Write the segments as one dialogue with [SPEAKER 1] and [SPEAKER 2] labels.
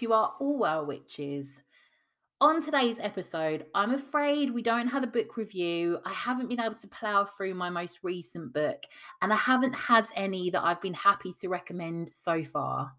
[SPEAKER 1] You are all well, witches. On today's episode, I'm afraid we don't have a book review. I haven't been able to plow through my most recent book, and I haven't had any that I've been happy to recommend so far.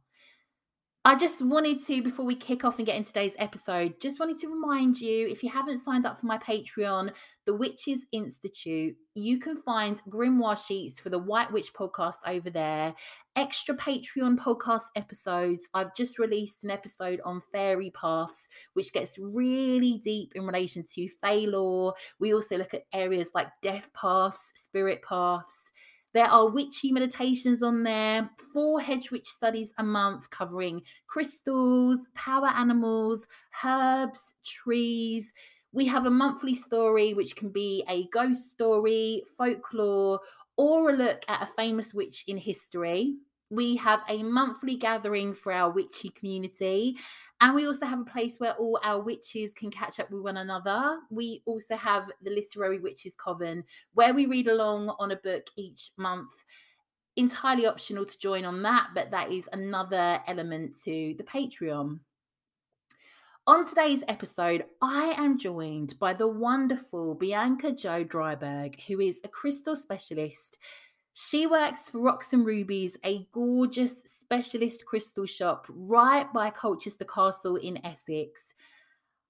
[SPEAKER 1] I just wanted to, before we kick off and get into today's episode, just wanted to remind you if you haven't signed up for my Patreon, The Witches Institute, you can find grimoire sheets for the White Witch podcast over there, extra Patreon podcast episodes. I've just released an episode on fairy paths, which gets really deep in relation to fae lore. We also look at areas like death paths, spirit paths. There are witchy meditations on there, four hedge witch studies a month covering crystals, power animals, herbs, trees. We have a monthly story, which can be a ghost story, folklore, or a look at a famous witch in history. We have a monthly gathering for our witchy community. And we also have a place where all our witches can catch up with one another. We also have the Literary Witches Coven, where we read along on a book each month. Entirely optional to join on that, but that is another element to the Patreon. On today's episode, I am joined by the wonderful Biancha Jo Dryburgh, who is a crystal specialist she works for Rocks and Rubies, a gorgeous specialist crystal shop right by Colchester Castle in Essex.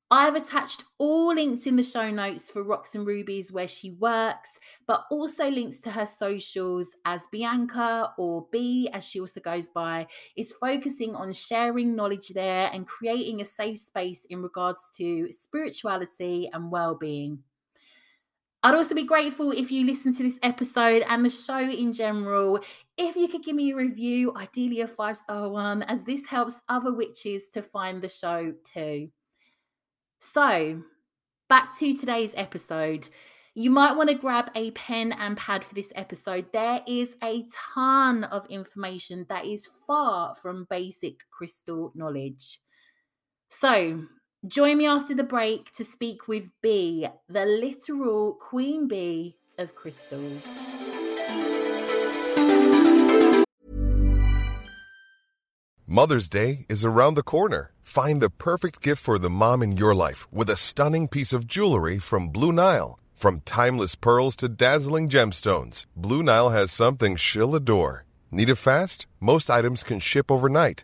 [SPEAKER 1] I've attached all links in the show notes for Rocks and Rubies where she works, but also links to her socials as Biancha or B, as she also goes by, is focusing on sharing knowledge there and creating a safe space in regards to spirituality and well-being. I'd also be grateful if you listen to this episode and the show in general. If you could give me a review, ideally a five star one, as this helps other witches to find the show too. So, back to today's episode. You might want to grab a pen and pad for this episode. There is a ton of information that is far from basic crystal knowledge. So, Join me after the break to speak with B, the literal queen bee of crystals.
[SPEAKER 2] Mother's Day is around the corner. Find the perfect gift for the mom in your life with a stunning piece of jewelry from Blue Nile. From timeless pearls to dazzling gemstones, Blue Nile has something she'll adore. Need it fast? Most items can ship overnight.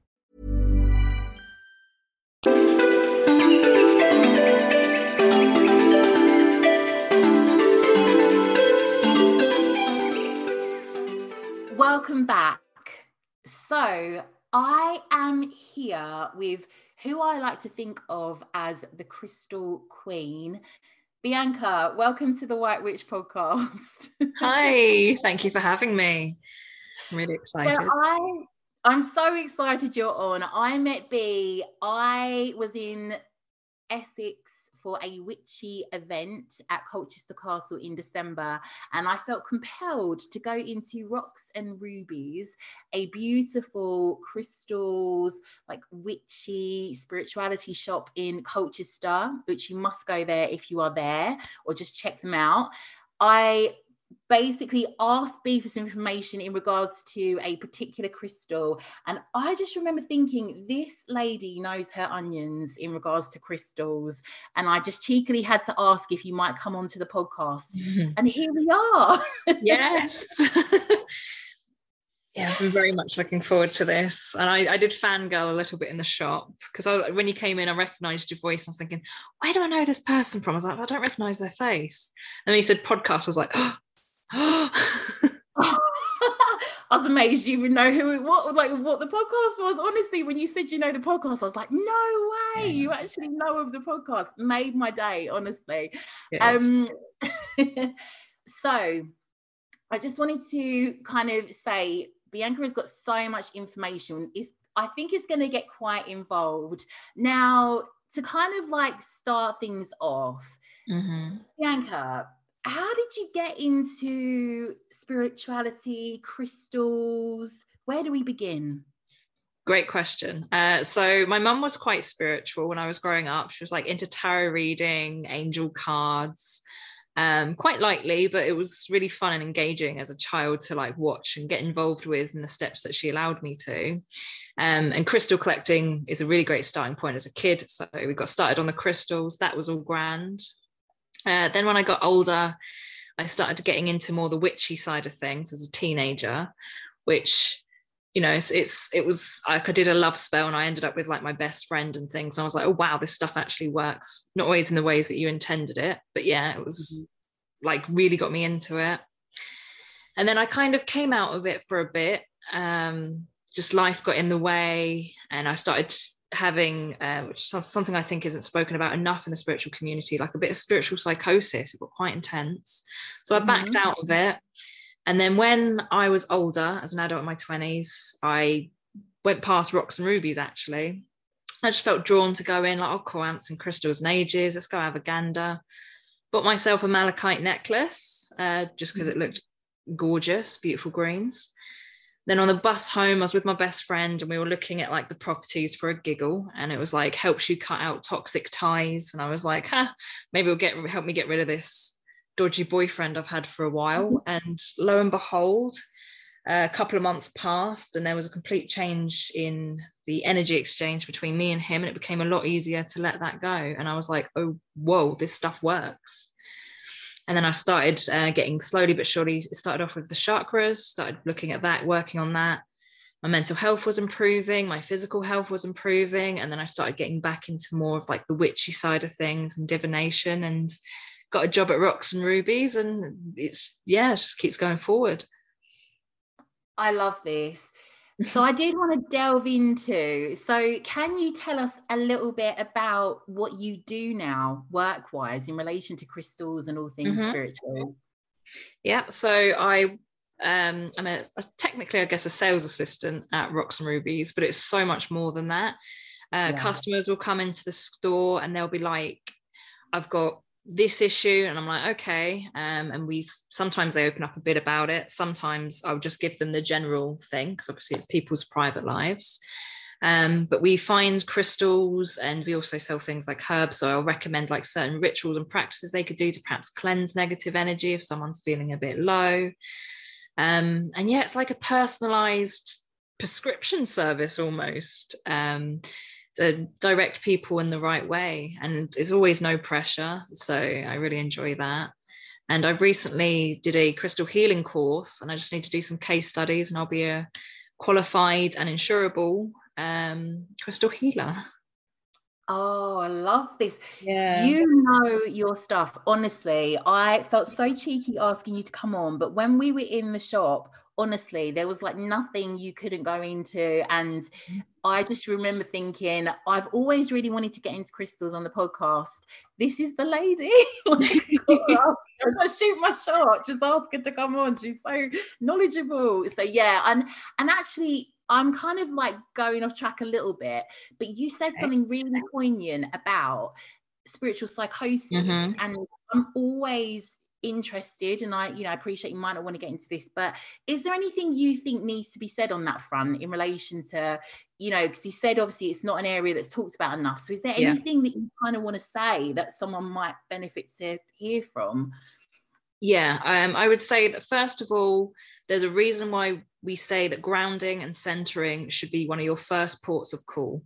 [SPEAKER 1] Welcome back. So, I am here with who I like to think of as the Crystal Queen. Biancha, welcome to the White Witch podcast.
[SPEAKER 3] Hi, thank you for having me. I'm really excited.
[SPEAKER 1] So I, I'm so excited you're on. I met B. I was in Essex for a witchy event at Colchester Castle in December, and I felt compelled to go into Rocks and Rubies, a beautiful crystals, like witchy spirituality shop in Colchester, which you must go there if you are there or just check them out. I basically asked B for some information in regards to a particular crystal. And I just remember thinking, this lady knows her onions in regards to crystals. And I just cheekily had to ask if you might come onto the podcast. Mm-hmm. And here we are.
[SPEAKER 3] yes. yeah, I'm very much looking forward to this. And I, I did fangirl a little bit in the shop because when you came in, I recognized your voice. I was thinking, where do I know this person from? I was like, I don't recognize their face. And then he said podcast. I was like, oh,
[SPEAKER 1] I was amazed you even know who it what like what the podcast was. Honestly, when you said you know the podcast, I was like, no way, you actually know of the podcast. Made my day, honestly. Um so I just wanted to kind of say Biancha has got so much information. It's I think it's going to get quite involved. Now, to kind of like start things off, mm-hmm. Biancha, how did you get into spirituality, crystals? Where do we begin?
[SPEAKER 3] Great question. Uh, so my mum was quite spiritual when I was growing up. She was like into tarot reading, angel cards, um, quite lightly, but it was really fun and engaging as a child to like watch and get involved with in the steps that she allowed me to. Um, and crystal collecting is a really great starting point as a kid. So we got started on the crystals. That was all grand. Uh, then when I got older, I started getting into more the witchy side of things as a teenager, which you know it's, it's it was like I did a love spell and I ended up with like my best friend and things. And I was like, oh wow, this stuff actually works. Not always in the ways that you intended it, but yeah, it was like really got me into it. And then I kind of came out of it for a bit. Um, just life got in the way, and I started having, uh, which is something I think isn't spoken about enough in the spiritual community, like a bit of spiritual psychosis. It got quite intense. So I backed mm-hmm. out of it. And then when I was older, as an adult in my 20s, I went past rocks and rubies actually. I just felt drawn to go in, like, oh, cool, ants and crystals and ages. Let's go have a gander. Bought myself a malachite necklace uh, just because it mm-hmm. looked gorgeous, beautiful greens. Then on the bus home, I was with my best friend and we were looking at like the properties for a giggle. And it was like, helps you cut out toxic ties. And I was like, huh, maybe it'll get help me get rid of this dodgy boyfriend I've had for a while. Mm-hmm. And lo and behold, a couple of months passed and there was a complete change in the energy exchange between me and him. And it became a lot easier to let that go. And I was like, oh, whoa, this stuff works and then I started uh, getting slowly but surely started off with the chakras, started looking at that, working on that. My mental health was improving, my physical health was improving, and then I started getting back into more of like the witchy side of things and divination, and got a job at Rocks and Rubies, and it's yeah, it just keeps going forward.
[SPEAKER 1] I love this so I did want to delve into. So, can you tell us a little bit about what you do now, work wise, in relation to crystals and all things mm-hmm. spiritual?
[SPEAKER 3] Yeah. So I um, I'm a, a, technically, I guess, a sales assistant at Rocks and Rubies, but it's so much more than that. Uh, yeah. Customers will come into the store and they'll be like, "I've got this issue and i'm like okay um, and we sometimes they open up a bit about it. Sometimes i'll just give them the general thing because obviously it's people's private lives. Um, but we find crystals and we also sell things like herbs. So i'll recommend like certain rituals and practices they could do to perhaps cleanse negative energy if someone's feeling a bit low. Um, and yeah it's like a personalized prescription service almost. Um, to direct people in the right way. And it's always no pressure. So I really enjoy that. And I've recently did a crystal healing course, and I just need to do some case studies, and I'll be a qualified and insurable um, crystal healer.
[SPEAKER 1] Oh, I love this. Yeah. You know your stuff. Honestly, I felt so cheeky asking you to come on, but when we were in the shop, honestly, there was like nothing you couldn't go into. And mm-hmm. I just remember thinking, I've always really wanted to get into crystals on the podcast. This is the lady. I'm shoot my shot. Just ask her to come on. She's so knowledgeable. So yeah, and and actually I'm kind of like going off track a little bit, but you said something really poignant about spiritual psychosis mm-hmm. and i'm always interested and i you know i appreciate you might not want to get into this but is there anything you think needs to be said on that front in relation to you know because you said obviously it's not an area that's talked about enough so is there yeah. anything that you kind of want to say that someone might benefit to hear from
[SPEAKER 3] yeah um, i would say that first of all there's a reason why we say that grounding and centering should be one of your first ports of call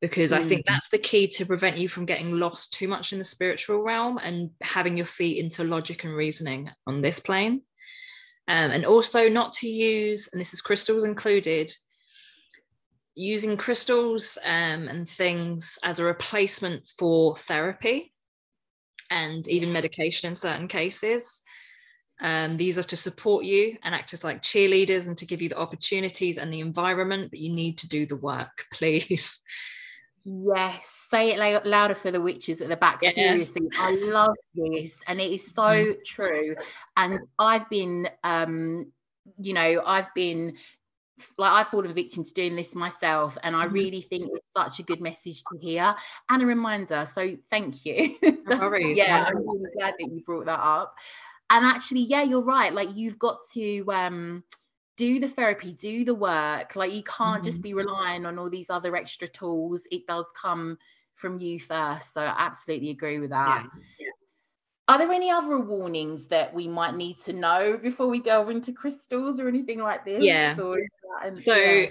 [SPEAKER 3] because mm. I think mm. that's the key to prevent you from getting lost too much in the spiritual realm and having your feet into logic and reasoning on this plane. Um, and also not to use, and this is crystals included, using crystals um, and things as a replacement for therapy and even medication in certain cases. Um, these are to support you and act as like cheerleaders and to give you the opportunities and the environment, but you need to do the work, please.
[SPEAKER 1] Yes, say it louder for the witches at the back. Yes. Seriously, I love this, and it is so mm. true. And I've been, um, you know, I've been like I've fallen victim to doing this myself, and I mm-hmm. really think it's such a good message to hear and a reminder. So thank you. Sorry. Yeah, I'm really glad that you brought that up. And actually, yeah, you're right. Like you've got to um do the therapy, do the work. Like you can't mm-hmm. just be relying on all these other extra tools. It does come from you first. So I absolutely agree with that. Yeah. Are there any other warnings that we might need to know before we delve into crystals or anything like this?
[SPEAKER 3] Yeah. so yeah.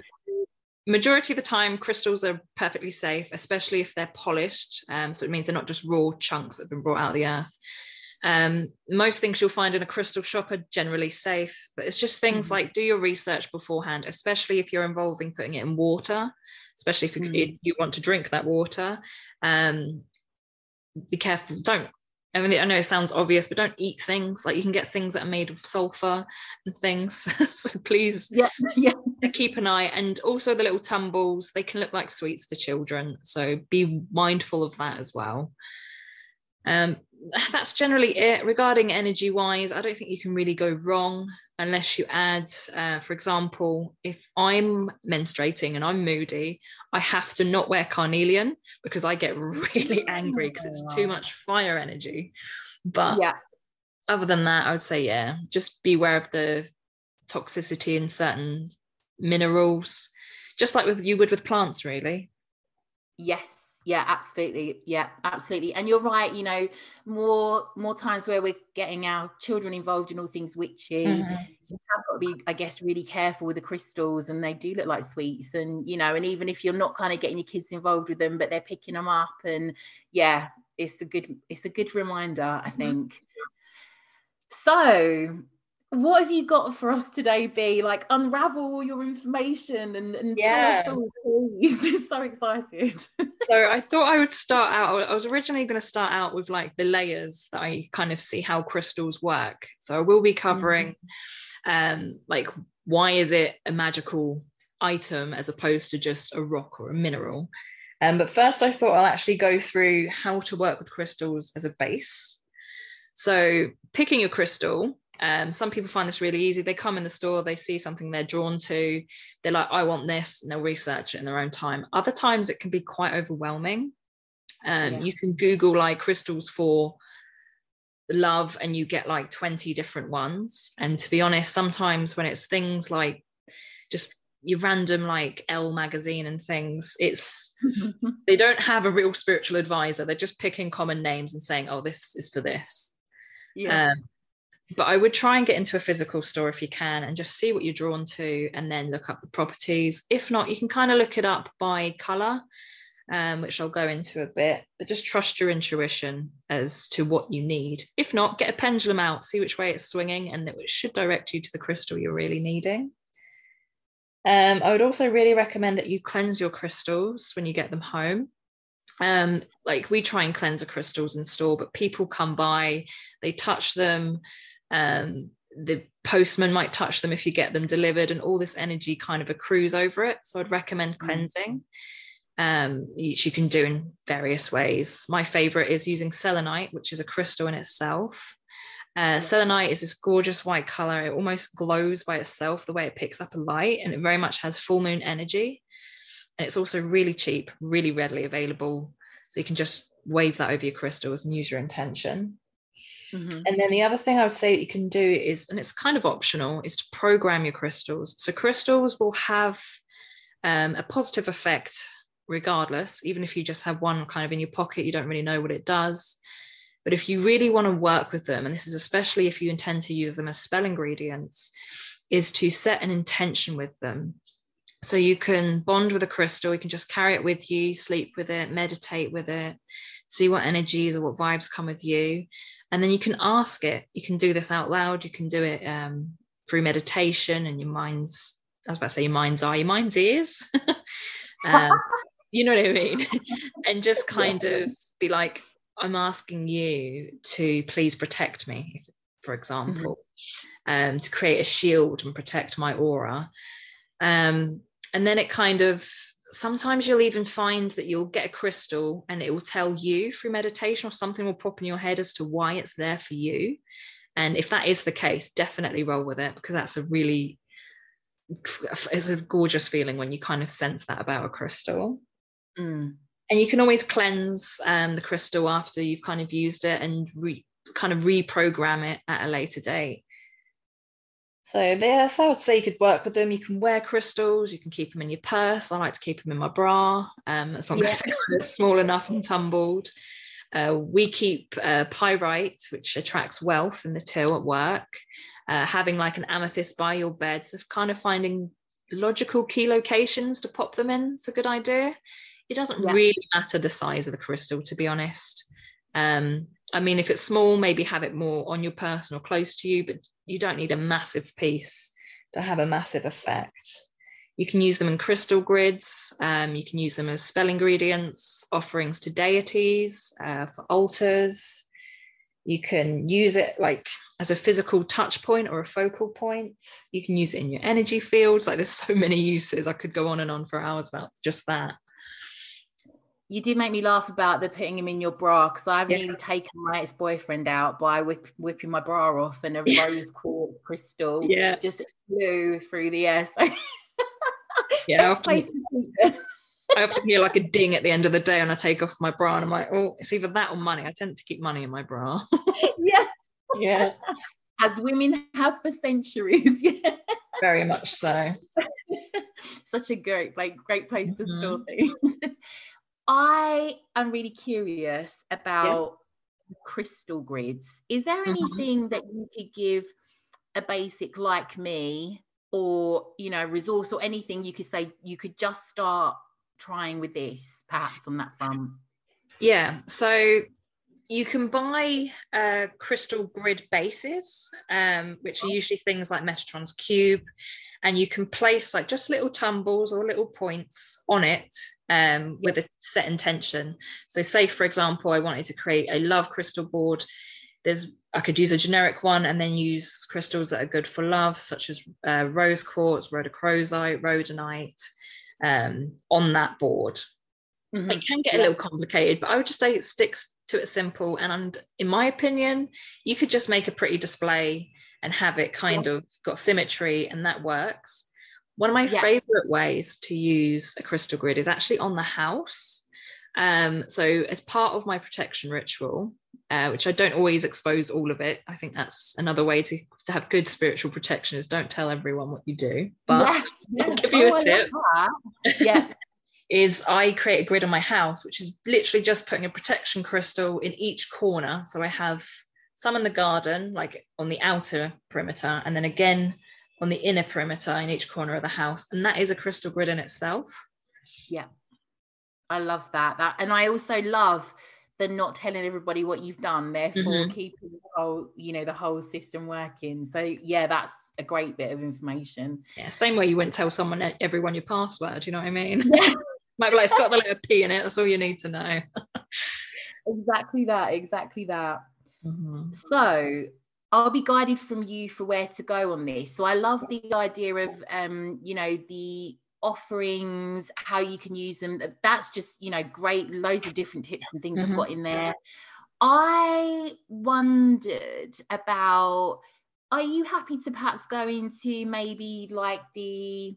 [SPEAKER 3] majority of the time crystals are perfectly safe especially if they're polished um, so it means they're not just raw chunks that have been brought out of the earth um, most things you'll find in a crystal shop are generally safe, but it's just things mm like do your research beforehand, especially if you're involving putting it in water, especially if you, mm if you want to drink that water. Um, be careful. Don't. I mean, I know it sounds obvious, but don't eat things like you can get things that are made of sulfur and things. so please,
[SPEAKER 1] yeah, yeah,
[SPEAKER 3] keep an eye. And also the little tumbles, they can look like sweets to children. So be mindful of that as well. Um, that's generally it. Regarding energy wise i don't think you can really go wrong unless you add uh, for example if i'm menstruating and i'm moody i have to not wear carnelian because i get really angry because it's too much fire energy. But yeah. other than that i would say yeah just beware of the toxicity in certain minerals just like with you would with plants really.
[SPEAKER 1] Yes yeah absolutely yeah absolutely and you're right you know more more times where we're getting our children involved in all things witchy mm-hmm. you have got to be i guess really careful with the crystals and they do look like sweets and you know and even if you're not kind of getting your kids involved with them but they're picking them up and yeah it's a good it's a good reminder i mm-hmm. think mm-hmm. so what have you got for us today, B? Like unravel all your information and, and yeah. tell us all, please. so excited.
[SPEAKER 3] so I thought I would start out. I was originally going to start out with like the layers that I kind of see how crystals work. So I will be covering mm-hmm. um like why is it a magical item as opposed to just a rock or a mineral. Um, but first I thought I'll actually go through how to work with crystals as a base. So picking a crystal um, some people find this really easy. They come in the store, they see something they're drawn to, they're like, I want this, and they'll research it in their own time. Other times it can be quite overwhelming. Um, yeah. You can Google like crystals for love, and you get like 20 different ones. And to be honest, sometimes when it's things like just your random like Elle magazine and things, it's they don't have a real spiritual advisor. They're just picking common names and saying, oh, this is for this. Yeah. Um, but I would try and get into a physical store if you can and just see what you're drawn to and then look up the properties. If not, you can kind of look it up by color, um, which I'll go into a bit, but just trust your intuition as to what you need. If not, get a pendulum out, see which way it's swinging, and it should direct you to the crystal you're really needing. Um, I would also really recommend that you cleanse your crystals when you get them home um, like we try and cleanse the crystals in store, but people come by, they touch them, um, the postman might touch them if you get them delivered and all this energy kind of accrues over it. So i'd recommend mm. cleansing. Um, which you can do in various ways. My favorite is using selenite which is a crystal in itself. Uh, selenite is this gorgeous white color. It almost glows by itself the way it picks up a light and it very much has full moon energy. And it's also really cheap really readily available. So you can just wave that over your crystals and use your intention.
[SPEAKER 1] Mhm.
[SPEAKER 3] And then the other thing I would say that you can do is, and it's kind of optional, is to program your crystals. So crystals will have um, a positive effect regardless, even if you just have one kind of in your pocket, you don't really know what it does. But if you really want to work with them, and this is especially if you intend to use them as spell ingredients, is to set an intention with them. So you can bond with a crystal, you can just carry it with you, sleep with it, meditate with it, see what energies or what vibes come with you. And then you can ask it. You can do this out loud, you can do it um, through meditation and your mind's, I was about to say your mind's eye, your mind's ears. um, you know what I mean? and just kind of be like, I'm asking you to please protect me, if, for example, um, to create a shield and protect my aura. Um, and then it kind of sometimes you'll even find that you'll get a crystal and it will tell you through meditation or something will pop in your head as to why it's there for you. And if that is the case, definitely roll with it because that's a really it's a gorgeous feeling when you kind of sense that about a crystal
[SPEAKER 1] Mm.
[SPEAKER 3] and you can always cleanse um, the crystal after you've kind of used it and re- kind of reprogram it at a later date. So there's, I would say you could work with them. You can wear crystals. You can keep them in your purse. I like to keep them in my bra, um, as long as they're small enough and tumbled. Uh, we keep uh, pyrite, which attracts wealth in the till at work. Uh, having like an amethyst by your bed, so kind of finding logical key locations to pop them in is a good idea it doesn't
[SPEAKER 1] Yeah.
[SPEAKER 3] really matter the size of the crystal to be honest um i mean if it's small maybe have it more on your person or close to you but you don't need a massive piece to have a massive effect. You can use them in crystal grids um, you can use them as spell ingredients offerings to deities uh, for altars. You can use it like as a physical touch point or a focal point. You can use it in your energy fields. Like there's so many uses. I could go on and on for hours about just that
[SPEAKER 1] You did make me laugh about the putting him in your bra because I've
[SPEAKER 3] Yeah.
[SPEAKER 1] nearly taken my ex-boyfriend out by whip, whipping my bra off and a rose quartz crystal
[SPEAKER 3] yeah
[SPEAKER 1] just flew through the air. So
[SPEAKER 3] yeah I often. I often hear like a ding at the end of the day when i take off my bra and i'm like oh it's either that or money i tend to keep money in my bra
[SPEAKER 1] yeah,
[SPEAKER 3] yeah
[SPEAKER 1] as women have for centuries. Yeah,
[SPEAKER 3] very much so
[SPEAKER 1] such a great, like, great place to mm-hmm.
[SPEAKER 3] store
[SPEAKER 1] things. I am really curious about crystal grids. Is there
[SPEAKER 3] Mhm.
[SPEAKER 1] anything that you could give a basic like me, or you know, resource or anything you could say you could just start trying with this, perhaps on that front?
[SPEAKER 3] Yeah, so you can buy uh, crystal grid bases, um, which are usually things like Metatron's cube, and you can place like just little tumbles or little points on it um, with a set intention. So, say for example, I wanted to create a love crystal board. There's I could use a generic one and then use crystals that are good for love, such as uh, rose quartz, rhodochrosite, rhodonite, um, on that board
[SPEAKER 1] Mhm.
[SPEAKER 3] it can get a little complicated, but I would just say it sticks to it simple. And, in my opinion, you could just make a pretty display and have it kind of got symmetry, and that works. One of my
[SPEAKER 1] Yeah.
[SPEAKER 3] favorite ways to use a crystal grid is actually on the house. Um, so, as part of my protection ritual, uh, which I don't always expose all of it, I think that's another way to, to have good spiritual protection is don't tell everyone what you do. But
[SPEAKER 1] Yeah,
[SPEAKER 3] I'll give you a
[SPEAKER 1] Oh, love
[SPEAKER 3] tip.
[SPEAKER 1] Yeah,
[SPEAKER 3] is I create a grid on my house, which is literally just putting a protection crystal in each corner. So I have some in the garden, like on the outer perimeter, and then again on the inner perimeter in each corner of the house. And that is a crystal grid in itself. Yeah.
[SPEAKER 1] I love that. That, and I also love the not telling everybody what you've done, therefore
[SPEAKER 3] Mhm.
[SPEAKER 1] keeping the whole, you know, the whole system working. So yeah, that's a great bit of information.
[SPEAKER 3] Yeah, same way you wouldn't tell someone everyone your password, you know what I mean?
[SPEAKER 1] Yeah.
[SPEAKER 3] Might be like, it's got the letter P in it, that's all you need to know.
[SPEAKER 1] exactly that exactly that
[SPEAKER 3] Mhm.
[SPEAKER 1] so i'll be guided from you for where to go on this so i love the idea of um you know the offerings how you can use them That- that's just you know great loads of different tips and things
[SPEAKER 3] Mhm.
[SPEAKER 1] i've got in there i wondered about are you happy to perhaps go into maybe like the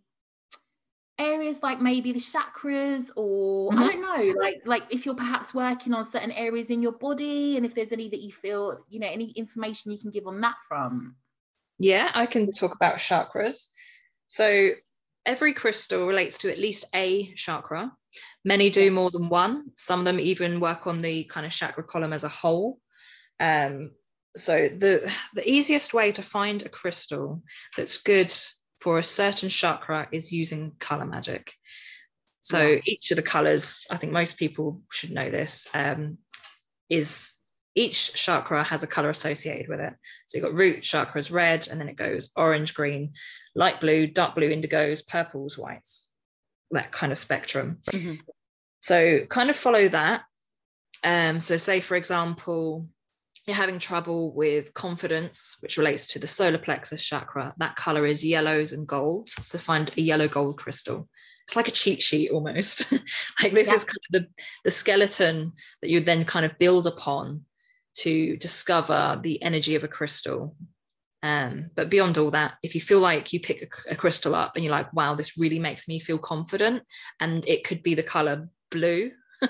[SPEAKER 1] areas like maybe the chakras or mm-hmm. i don't know like like if you're perhaps working on certain areas in your body and if there's any that you feel you know any information you can give on that front.
[SPEAKER 3] Yeah i can talk about chakras. So every crystal relates to at least a chakra. Many do more than one. Some of them even work on the kind of chakra column as a whole. Um, so the the easiest way to find a crystal that's good for a certain chakra is using color magic. So yeah. each of the colors, I think most people should know this, um, is each chakra has a color associated with it. So you've got root chakras red, and then it goes orange, green, light blue, dark blue, indigos, purples, whites, that kind of spectrum. Mm-hmm. So kind of follow that. Um, so say, for example, you're having trouble with confidence, which relates to the solar plexus chakra, that color is yellows and gold. So find a yellow gold crystal. It's like a cheat sheet almost. like this yeah. is kind of the, the skeleton that you then kind of build upon to discover the energy of a crystal. Um, but beyond all that, if you feel like you pick a, a crystal up and you're like, wow, this really makes me feel confident, and it could be the color blue,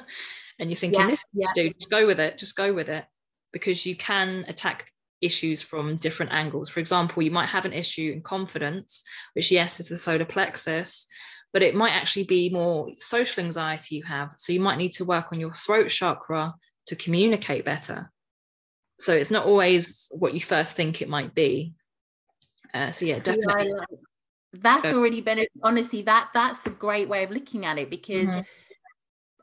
[SPEAKER 3] and you're thinking, yeah, this yeah. do, just go with it, just go with it because you can attack issues from different angles. For example, you might have an issue in confidence, which, yes, is the solar plexus, but it might actually be more social anxiety you have. So you might need to work on your throat chakra to communicate better. So it's not always what you first think it might be. Uh, so yeah, definitely. Yeah,
[SPEAKER 1] that's already been honestly that that's a great way of looking at it because mm-hmm.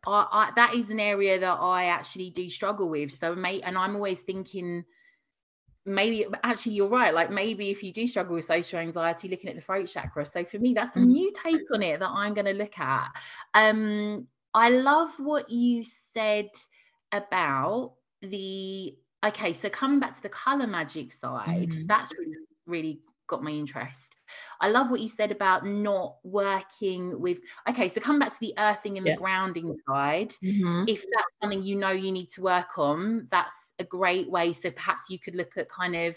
[SPEAKER 1] I, I, that is an area that I actually do struggle with. So, mate, and I'm always thinking, maybe actually you're right. Like maybe if you do struggle with social anxiety, looking at the throat chakra. So for me, that's a mm. new take on it that I'm going to look at. Um, I love what you said about the. Okay, so coming back to the color magic side, mm. that's really really got my interest. I love what you said about not working with. Okay, so come back to the earthing and yeah. the grounding side. Mm-hmm. If that's something you know you need to work on, that's a great way. So perhaps you could look at kind of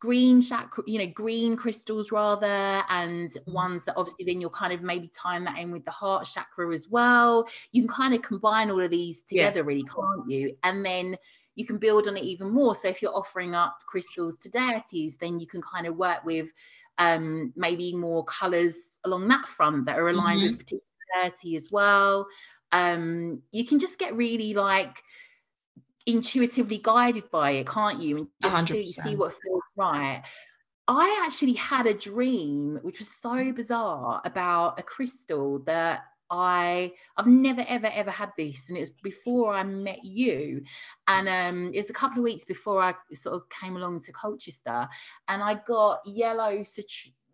[SPEAKER 1] green chakra, you know, green crystals rather, and mm-hmm. ones that obviously then you'll kind of maybe time that in with the heart chakra as well. You can kind of combine all of these together, yeah. really, can't you? And then you can build on it even more. So if you're offering up crystals to deities, then you can kind of work with um, maybe more colors along that front that are aligned mm-hmm. with particular deity as well. Um, you can just get really like intuitively guided by it, can't you? And just see, see what feels right. I actually had a dream which was so bizarre about a crystal that I I've never ever ever had this, and it was before I met you, and um, it was a couple of weeks before I sort of came along to Colchester, and I got yellow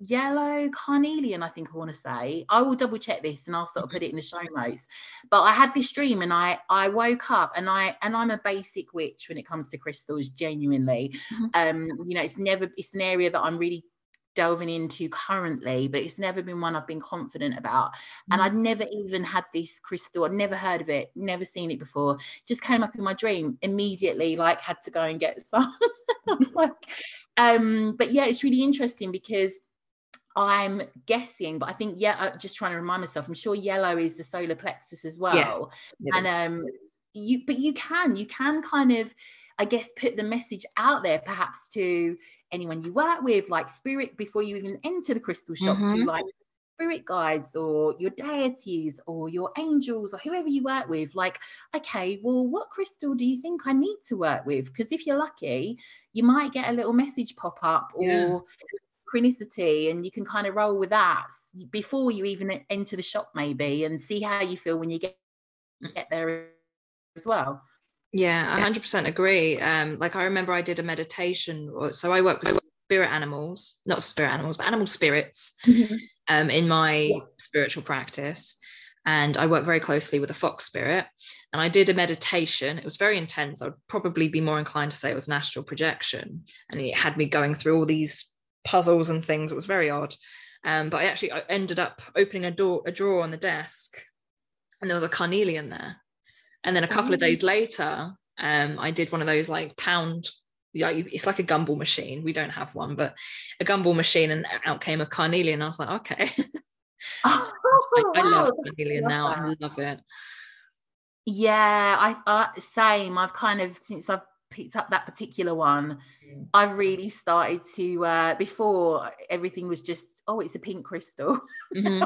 [SPEAKER 1] yellow carnelian i think i want to say. I will double check this and i'll sort of put it in the show notes. But i had this dream and i i woke up and i and i'm a basic witch when it comes to crystals genuinely. Mm-hmm. um you know it's never it's an area that i'm really delving into currently, but it's never been one I've been confident about. And mm. I'd never even had this crystal, I'd never heard of it, never seen it before. Just came up in my dream immediately, like had to go and get some. like, um, but yeah, it's really interesting because I'm guessing, but I think yeah, I'm just trying to remind myself. I'm sure yellow is the solar plexus as well. Yes, and um, you but you can you can kind of I guess put the message out there perhaps to anyone you work with, like spirit, before you even enter the crystal shop, mm-hmm. to like spirit guides or your deities or your angels or whoever you work with like okay well what crystal do you think i need to work with because if you're lucky you might get a little message pop up or yeah. synchronicity and you can kind of roll with that before you even enter the shop maybe and see how you feel when you get get there as well
[SPEAKER 3] yeah, I 100% agree. Um, like I remember I did a meditation. So I work with spirit animals, not spirit animals, but animal spirits mm-hmm. um, in my yeah. spiritual practice. And I work very closely with a fox spirit. And I did a meditation. It was very intense. I would probably be more inclined to say it was an astral projection. And it had me going through all these puzzles and things. It was very odd. Um, but I actually I ended up opening a door, a drawer on the desk, and there was a carnelian there and then a couple oh. of days later, um, I did one of those like pound yeah, it's like a gumball machine. We don't have one, but a gumball machine, and out came a carnelian. I was like, okay. Oh, I, I love carnelian now. I love it.
[SPEAKER 1] Yeah, I, I same. I've kind of since I've picked up that particular one, mm. I've really started to. Uh, before everything was just, oh, it's a pink crystal. Mm-hmm.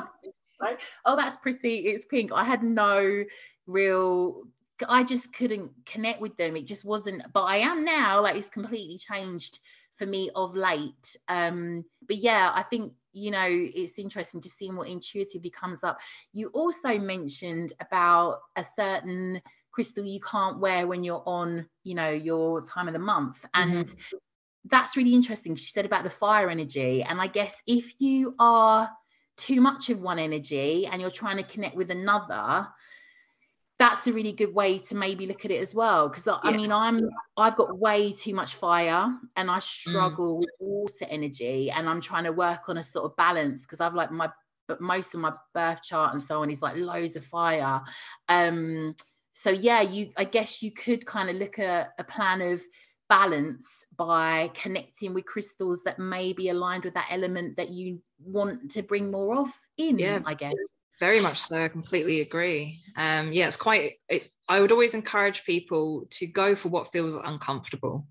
[SPEAKER 1] like, oh, that's pretty. It's pink. I had no real. I just couldn't connect with them. It just wasn't. But I am now. Like it's completely changed for me of late. Um, but yeah, I think you know it's interesting to see what intuitively comes up. You also mentioned about a certain crystal you can't wear when you're on, you know, your time of the month, and mm-hmm. that's really interesting. She said about the fire energy, and I guess if you are too much of one energy and you're trying to connect with another that's a really good way to maybe look at it as well because I, yeah. I, mean i'm i've got way too much fire and i mm. struggle mm. with water energy and i'm trying to work on a sort of balance because i've like my but most of my birth chart and so on is like loads of fire um so yeah you i guess you could kind of look at a plan of balance by connecting with crystals that may be aligned with that element that you want to bring more of in yeah i guess
[SPEAKER 3] very much so i completely agree. Um yeah it's quite it's i would always encourage people to go for what feels uncomfortable.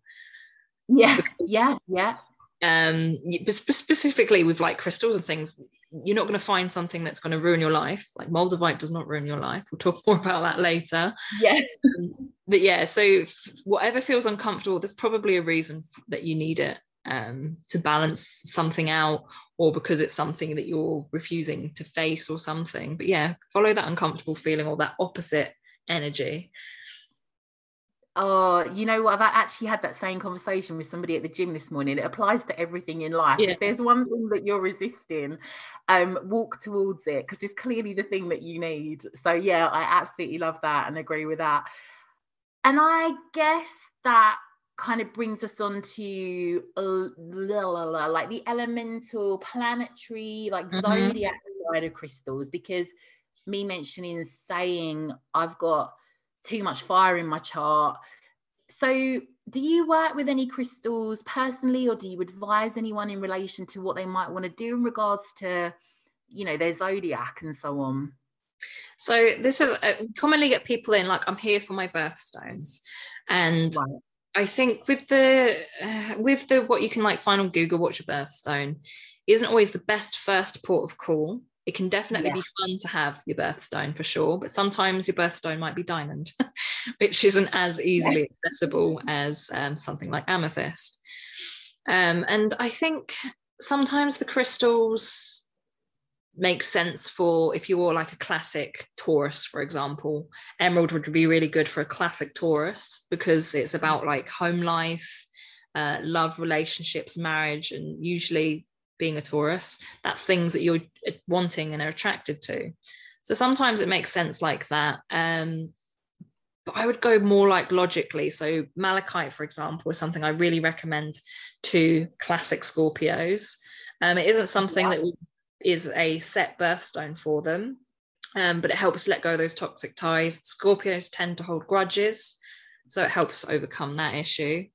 [SPEAKER 1] Yeah yeah yeah.
[SPEAKER 3] um specifically with like crystals and things you're not going to find something that's going to ruin your life. Like moldavite does not ruin your life. We'll talk more about that later.
[SPEAKER 1] Yeah.
[SPEAKER 3] Um, but yeah so whatever feels uncomfortable there's probably a reason that you need it um, to balance something out or because it's something that you're refusing to face or something but yeah follow that uncomfortable feeling or that opposite energy
[SPEAKER 1] Oh, you know what? I've actually had that same conversation with somebody at the gym this morning. It applies to everything in life. Yeah. If there's one thing that you're resisting, um, walk towards it because it's clearly the thing that you need. So yeah, I absolutely love that and agree with that. And I guess that kind of brings us on to uh, like the elemental planetary like mm-hmm. zodiac side of crystals because me mentioning saying I've got too much fire in my chart. So do you work with any crystals personally or do you advise anyone in relation to what they might want to do in regards to you know their zodiac and so on
[SPEAKER 3] so this is uh, commonly get people in like i'm here for my birthstones and right. I think with the uh, with the what you can like find on Google, watch your birthstone, isn't always the best first port of call. It can definitely yeah. be fun to have your birthstone for sure, but sometimes your birthstone might be diamond, which isn't as easily accessible as um, something like amethyst. Um, and I think sometimes the crystals makes sense for if you're like a classic Taurus, for example. Emerald would be really good for a classic Taurus because it's about like home life, uh, love, relationships, marriage, and usually being a Taurus, that's things that you're uh, wanting and are attracted to. So sometimes it makes sense like that. Um, but I would go more like logically. So malachite, for example, is something I really recommend to classic Scorpios. Um, it isn't something yeah. that will is a set birthstone for them, um, but it helps let go of those toxic ties. Scorpios tend to hold grudges, so it helps overcome that issue.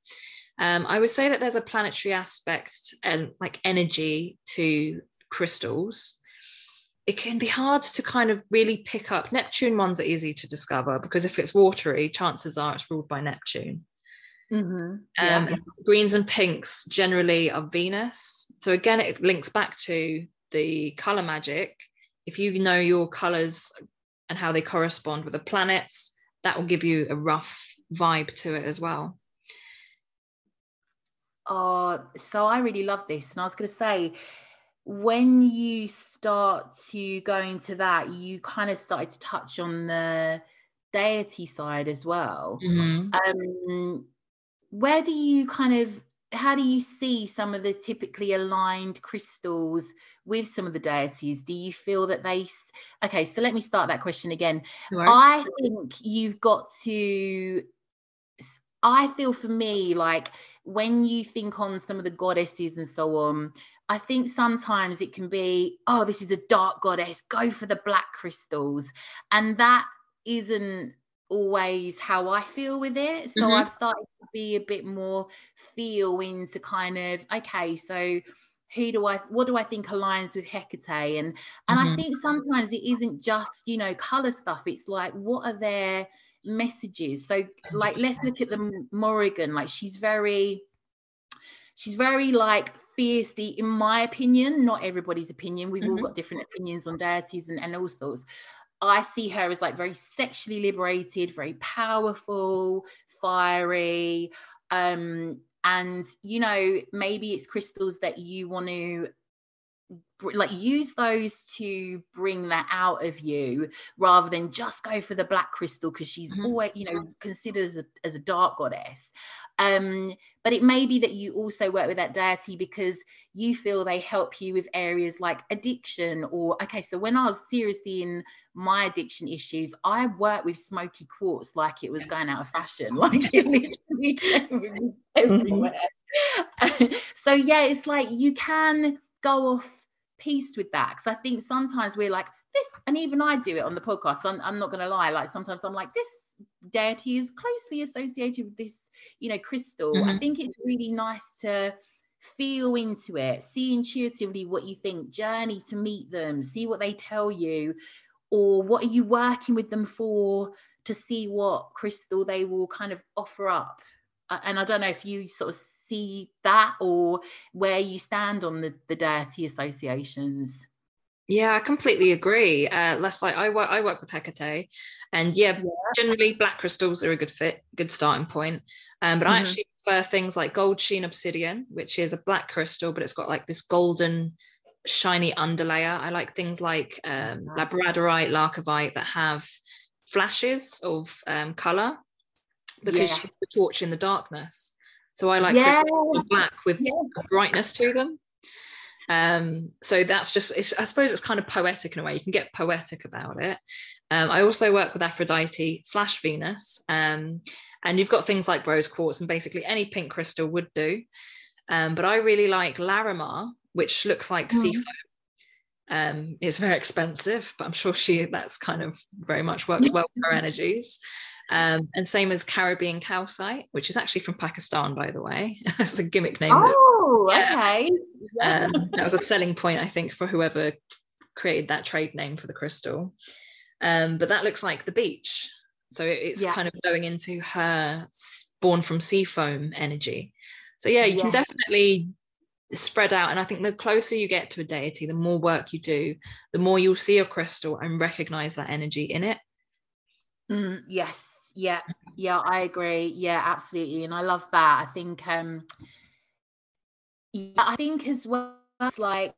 [SPEAKER 3] Um, I would say that there's a planetary aspect and like energy to crystals. It can be hard to kind of really pick up. Neptune ones are easy to discover because if it's watery, chances are it's ruled by Neptune. Mm-hmm. Yeah. Um, greens and pinks generally are Venus. So again, it links back to the color magic, if you know your colors and how they correspond with the planets, that will give you a rough vibe to it as well.
[SPEAKER 1] Oh, so I really love this. And I was going to say, when you start to go into that, you kind of started to touch on the deity side as well. Mm-hmm. Um, where do you kind of how do you see some of the typically aligned crystals with some of the deities? Do you feel that they okay so let me start that question again. I think you've got to i feel for me like when you think on some of the goddesses and so on i think sometimes it can be oh this is a dark goddess go for the black crystals. And that isn't always how I feel with it. So mm-hmm. I've started to be a bit more feel into kind of, okay, so who do I what do I think aligns with Hecate and and mm-hmm. I think sometimes it isn't just you know color stuff it's like what are their messages so like let's look at the Morrigan like she's very she's very like fiercely in my opinion not everybody's opinion we've mm-hmm. all got different opinions on deities and, and all sorts I see her as like very sexually liberated, very powerful, fiery. Um, and you know, maybe it's crystals that you want to like use those to bring that out of you rather than just go for the black crystal because she's mm-hmm. always you know considered as a, as a dark goddess um but it may be that you also work with that deity because you feel they help you with areas like addiction or okay so when i was seriously in my addiction issues i worked with smoky quartz like it was going out of fashion like it literally mm-hmm. everywhere so yeah it's like you can go off peace with that because I think sometimes we're like this, and even I do it on the podcast. I'm, I'm not going to lie. Like sometimes I'm like this deity is closely associated with this, you know, crystal. Mm-hmm. I think it's really nice to feel into it, see intuitively what you think, journey to meet them, see what they tell you, or what are you working with them for to see what crystal they will kind of offer up. And I don't know if you sort of see that or where you stand on the, the deity associations?
[SPEAKER 3] Yeah, I completely agree. Uh, less like I work, I work with Hecate, and yeah, yeah, generally black crystals are a good fit, good starting point. Um, but mm-hmm. I actually prefer things like gold sheen obsidian, which is a black crystal, but it's got like this golden, shiny underlayer. I like things like um, labradorite, larvikite that have flashes of um, color because yeah. she's the torch in the darkness. So I like yeah. black with yeah. brightness to them. Um, so that's just, I suppose it's kind of poetic in a way. You can get poetic about it. Um, I also work with Aphrodite slash Venus. Um, and you've got things like rose quartz and basically any pink crystal would do. Um, but I really like Larimar, which looks like mm. seafoam. Um, it's very expensive, but I'm sure she that's kind of very much works well with her energies. Um, and same as Caribbean calcite, which is actually from Pakistan, by the way. It's a gimmick name.
[SPEAKER 1] Oh, that, okay.
[SPEAKER 3] Um, that was a selling point, I think, for whoever created that trade name for the crystal. Um, but that looks like the beach. So it's yeah. kind of going into her born from sea foam energy. So yeah, you yeah. can definitely spread out. And I think the closer you get to a deity, the more work you do, the more you'll see a crystal and recognize that energy in it.
[SPEAKER 1] Mm, yes, yeah yeah i agree yeah absolutely and i love that i think um yeah i think as well like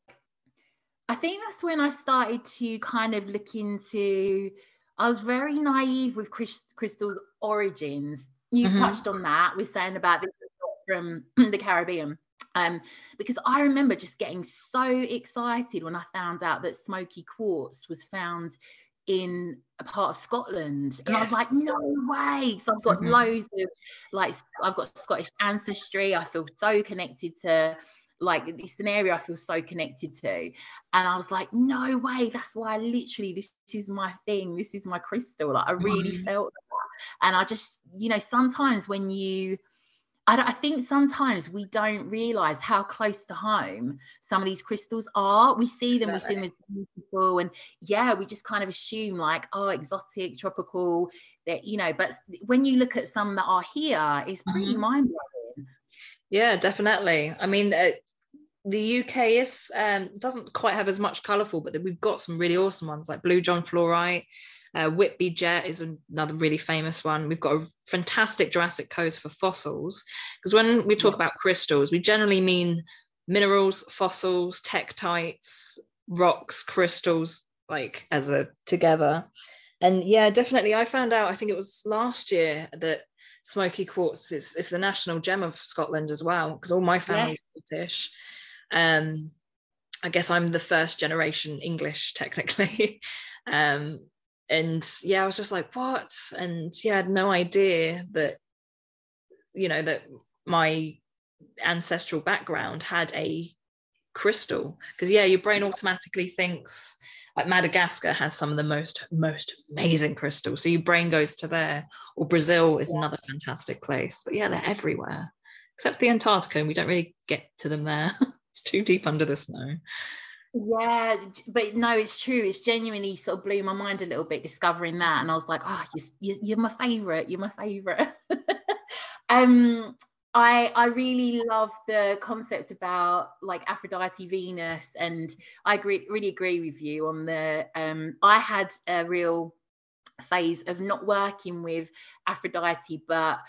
[SPEAKER 1] i think that's when i started to kind of look into i was very naive with crystal's origins you mm-hmm. touched on that we're saying about this from the caribbean um, because I remember just getting so excited when I found out that smoky quartz was found in a part of Scotland. And yes. I was like, no way. So I've got mm-hmm. loads of like I've got Scottish ancestry. I feel so connected to like it's an area I feel so connected to. And I was like, no way. That's why I literally this is my thing. This is my crystal. Like I really mm-hmm. felt that. And I just, you know, sometimes when you I, I, think sometimes we don't realize how close to home some of these crystals are. We see them, we see them as beautiful, and yeah, we just kind of assume like, oh, exotic, tropical, that you know. But when you look at some that are here, it's pretty mm-hmm. mind blowing.
[SPEAKER 3] Yeah, definitely. I mean, uh, the UK is um, doesn't quite have as much colourful, but we've got some really awesome ones like Blue John Fluorite. Uh, Whitby Jet is another really famous one. We've got a fantastic Jurassic Coast for fossils. Because when we talk yeah. about crystals, we generally mean minerals, fossils, tektites, rocks, crystals, like as a together. And yeah, definitely. I found out, I think it was last year that smoky quartz is, is the national gem of Scotland as well, because all my family's yes. Scottish. Um, I guess I'm the first generation English technically. um, and yeah i was just like what? And yeah i had no idea that you know that my ancestral background had a crystal because yeah your brain automatically thinks like madagascar has some of the most most amazing crystals. So your brain goes to there or brazil is another fantastic place. But yeah they're everywhere except the antarctica and we don't really get to them there. It's too deep under the snow.
[SPEAKER 1] Yeah, but no, it's true. It's genuinely sort of blew my mind a little bit discovering that, and I was like, oh, you're, you're my favorite. You're my favorite. um, I I really love the concept about like Aphrodite Venus, and I agree really agree with you on the. Um, I had a real phase of not working with Aphrodite, but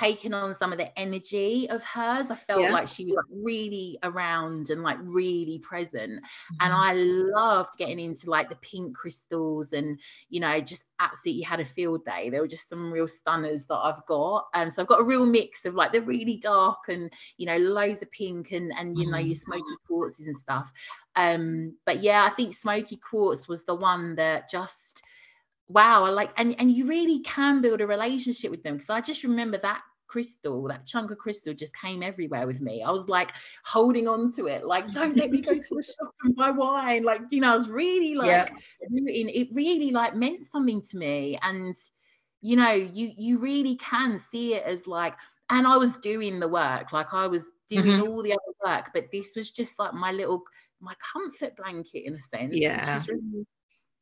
[SPEAKER 1] taken on some of the energy of hers. I felt yeah. like she was like really around and like really present. Mm-hmm. And I loved getting into like the pink crystals and, you know, just absolutely had a field day. There were just some real stunners that I've got. Um, so I've got a real mix of like the really dark and, you know, loads of pink and, and you mm-hmm. know, your smoky quartzes and stuff. Um, but yeah, I think smoky quartz was the one that just wow i like and and you really can build a relationship with them because i just remember that crystal that chunk of crystal just came everywhere with me i was like holding on to it like don't let me go to the shop and buy wine like you know i was really like yeah. it really like meant something to me and you know you you really can see it as like and i was doing the work like i was doing mm-hmm. all the other work but this was just like my little my comfort blanket in a sense
[SPEAKER 3] yeah
[SPEAKER 1] really,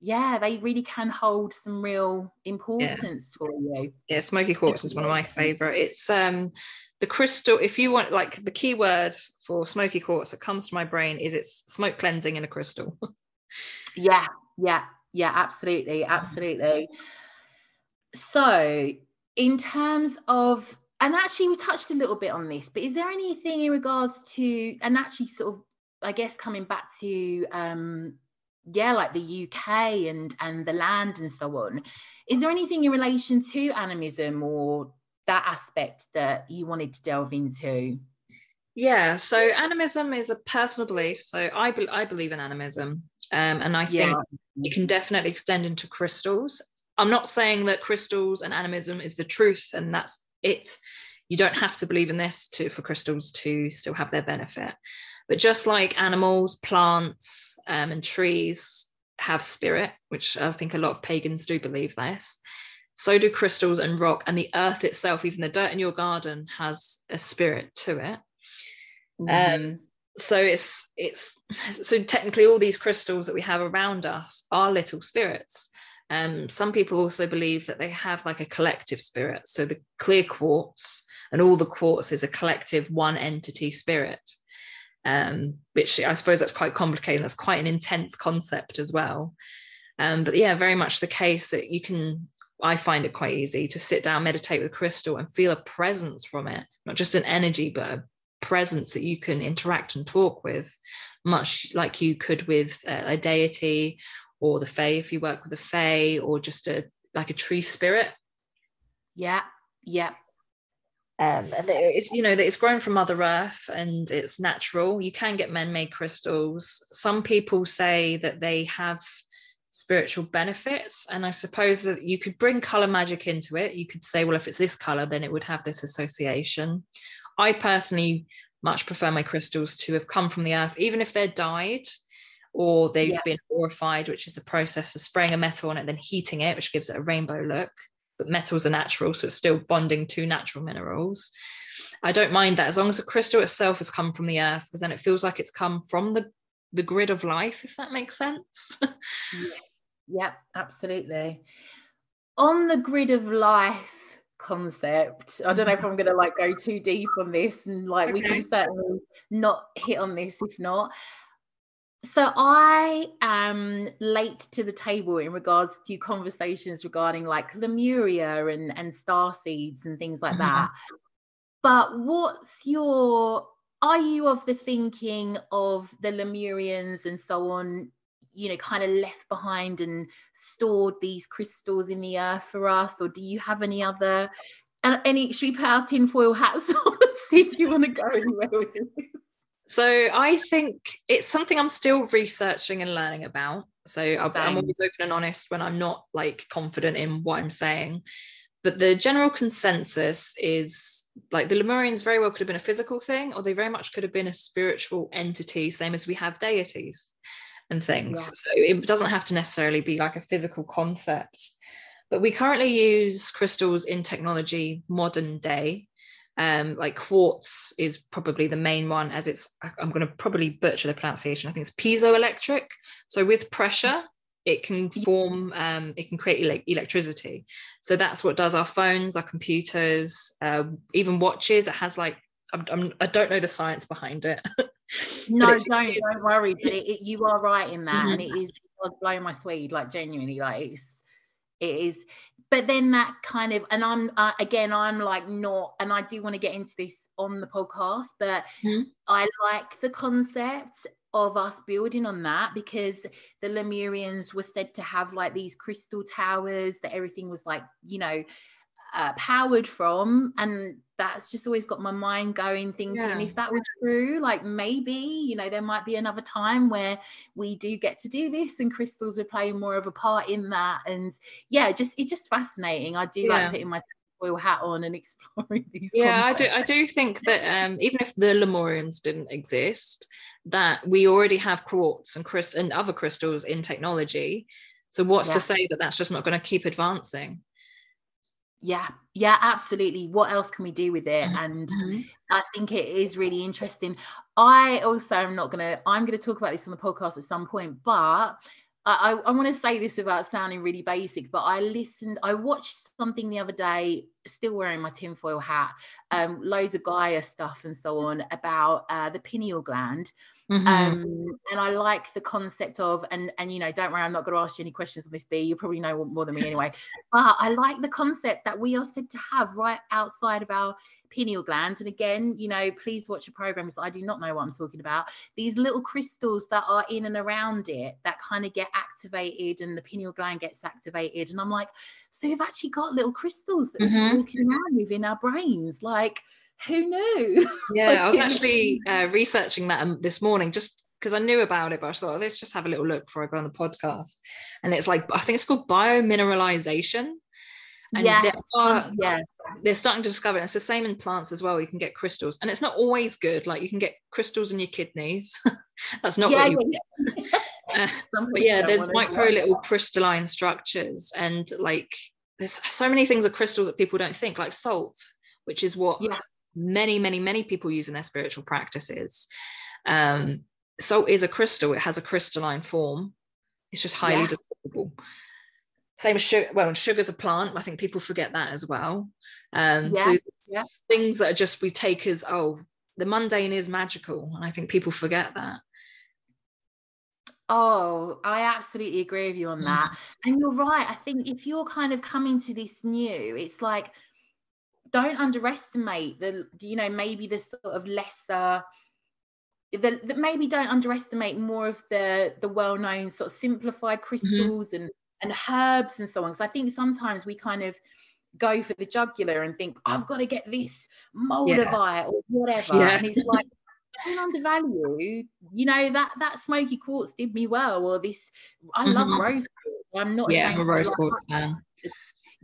[SPEAKER 1] yeah, they really can hold some real importance yeah. for you.
[SPEAKER 3] Yeah, smoky quartz is one of my favorite. It's um the crystal. If you want, like the key word for smoky quartz that comes to my brain is it's smoke cleansing in a crystal.
[SPEAKER 1] yeah, yeah, yeah, absolutely, absolutely. So, in terms of, and actually, we touched a little bit on this, but is there anything in regards to, and actually, sort of, I guess, coming back to um yeah like the uk and and the land and so on. Is there anything in relation to animism or that aspect that you wanted to delve into?
[SPEAKER 3] Yeah so animism is a personal belief so i, be- I believe in animism um, and i think yeah. it can definitely extend into crystals. I'm not saying that crystals and animism is the truth and that's it. You don't have to believe in this to for crystals to still have their benefit but just like animals, plants, um, and trees have spirit, which I think a lot of pagans do believe this, so do crystals and rock, and the earth itself, even the dirt in your garden, has a spirit to it. Mm-hmm. Um, so it's it's so technically all these crystals that we have around us are little spirits. Um, some people also believe that they have like a collective spirit. So the clear quartz and all the quartz is a collective one entity spirit um, which I suppose that's quite complicated. That's quite an intense concept as well. Um, but yeah, very much the case that you can. I find it quite easy to sit down, meditate with crystal, and feel a presence from it, not just an energy, but a presence that you can interact and talk with, much like you could with a, a deity or the fae if you work with a fae, or just a like a tree spirit.
[SPEAKER 1] Yeah, yeah,
[SPEAKER 3] um, and it's you know that it's grown from Mother Earth and it's natural. You can get man-made crystals. Some people say that they have spiritual benefits, and I suppose that you could bring color magic into it. You could say, well, if it's this color, then it would have this association. I personally much prefer my crystals to have come from the earth, even if they're dyed or they've yeah. been purified, which is the process of spraying a metal on it, then heating it, which gives it a rainbow look but metals are natural, so it's still bonding to natural minerals. I don't mind that as long as the crystal itself has come from the earth, because then it feels like it's come from the the grid of life, if that makes sense.
[SPEAKER 1] yeah. Yep, absolutely. On the grid of life concept, I don't know if mm-hmm. I'm gonna like go too deep on this and like okay. we can certainly not hit on this if not so I am late to the table in regards to conversations regarding like Lemuria and and star seeds and things like mm-hmm. that. But what's your are you of the thinking of the Lemurians and so on, you know, kind of left behind and stored these crystals in the earth for us, or do you have any other uh, any should we put our tinfoil hats on and see if you want to go anywhere with this?
[SPEAKER 3] So I think it's something I'm still researching and learning about. So I'm always open and honest when I'm not like confident in what I'm saying. But the general consensus is like the Lemurians very well could have been a physical thing, or they very much could have been a spiritual entity, same as we have deities and things. Yeah. So it doesn't have to necessarily be like a physical concept. But we currently use crystals in technology modern day Um, like quartz is probably the main one, as it's I'm going to probably butcher the pronunciation. I think it's piezoelectric. So with pressure, it can form um, it can create ele- electricity so that's what does our phones our computers uh, even watches it has like I'm, I'm, i do not know the science behind it
[SPEAKER 1] no don't don't worry but it, it, you are right in that mm-hmm. and it is it does blow my swede like genuinely like it's it is but then that kind of and i'm uh, again i'm like not and i do want to get into this on the podcast but mm-hmm. i like the concept of us building on that because the Lemurians were said to have like these crystal towers that everything was like, you know, uh, powered from. And that's just always got my mind going, thinking yeah. if that were true, like maybe, you know, there might be another time where we do get to do this and crystals are playing more of a part in that. And yeah, just it's just fascinating. I do yeah. like putting my oil hat on and exploring these.
[SPEAKER 3] Yeah, concepts. I do. I do think that um, even if the Lemurians didn't exist, that we already have quartz and crystal and other crystals in technology. So what's yeah. to say that that's just not going to keep advancing?
[SPEAKER 1] Yeah, yeah, absolutely. What else can we do with it? And mm-hmm. I think it is really interesting. I also am not gonna. I'm gonna talk about this on the podcast at some point, but I, I want to say this about sounding really basic, but I listened, I watched something the other day, still wearing my tinfoil hat, um, loads of Gaia stuff and so on about uh, the pineal gland. Mm-hmm. Um, and I like the concept of, and and you know, don't worry, I'm not going to ask you any questions on this, B. You probably know more than me anyway. but I like the concept that we are said to have right outside of our pineal gland. And again, you know, please watch a program because I do not know what I'm talking about. These little crystals that are in and around it that kind of get activated, and the pineal gland gets activated. And I'm like, so we've actually got little crystals that mm-hmm. we're just walking around with in our brains, like who knew?
[SPEAKER 3] Yeah, I was actually uh, researching that um, this morning just because I knew about it, but I thought, oh, let's just have a little look before I go on the podcast. And it's like, I think it's called biomineralization. And yeah. There are, yeah. they're starting to discover it. It's the same in plants as well. You can get crystals, and it's not always good. Like you can get crystals in your kidneys. That's not yeah, what you yeah. uh, but yeah, there's micro little crystalline structures, and like there's so many things of crystals that people don't think, like salt, which is what yeah many, many, many people use in their spiritual practices. Um, salt is a crystal, it has a crystalline form, it's just highly yeah. dissolvable. Same as sugar. Well, sugar's a plant. I think people forget that as well. Um, yeah. So yeah. things that are just we take as oh, the mundane is magical, and I think people forget that.
[SPEAKER 1] Oh, I absolutely agree with you on that. Mm. And you're right. I think if you're kind of coming to this new, it's like don't underestimate the you know maybe the sort of lesser the, the, maybe don't underestimate more of the the well-known sort of simplified mm-hmm. crystals mm-hmm. and and herbs and so on because i think sometimes we kind of go for the jugular and think i've got to get this moldavite yeah. or whatever yeah. and it's like don't undervalue you know that that smoky quartz did me well or this i mm-hmm. love rose quartz i'm not
[SPEAKER 3] yeah i'm a rose quartz fan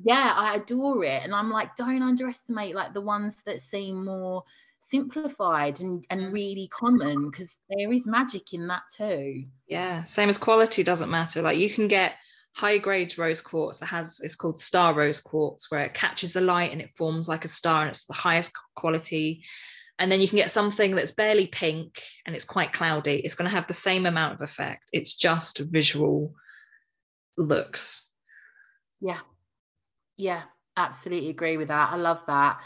[SPEAKER 1] yeah i adore it and i'm like don't underestimate like the ones that seem more simplified and, and mm. really common because there is magic in that too.
[SPEAKER 3] Yeah same as quality doesn't matter like you can get high grade rose quartz that has it's called star rose quartz where it catches the light and it forms like a star and it's the highest quality. And then you can get something that's barely pink and it's quite cloudy. It's going to have the same amount of effect. It's just visual looks.
[SPEAKER 1] Yeah yeah, absolutely agree with that. I love that.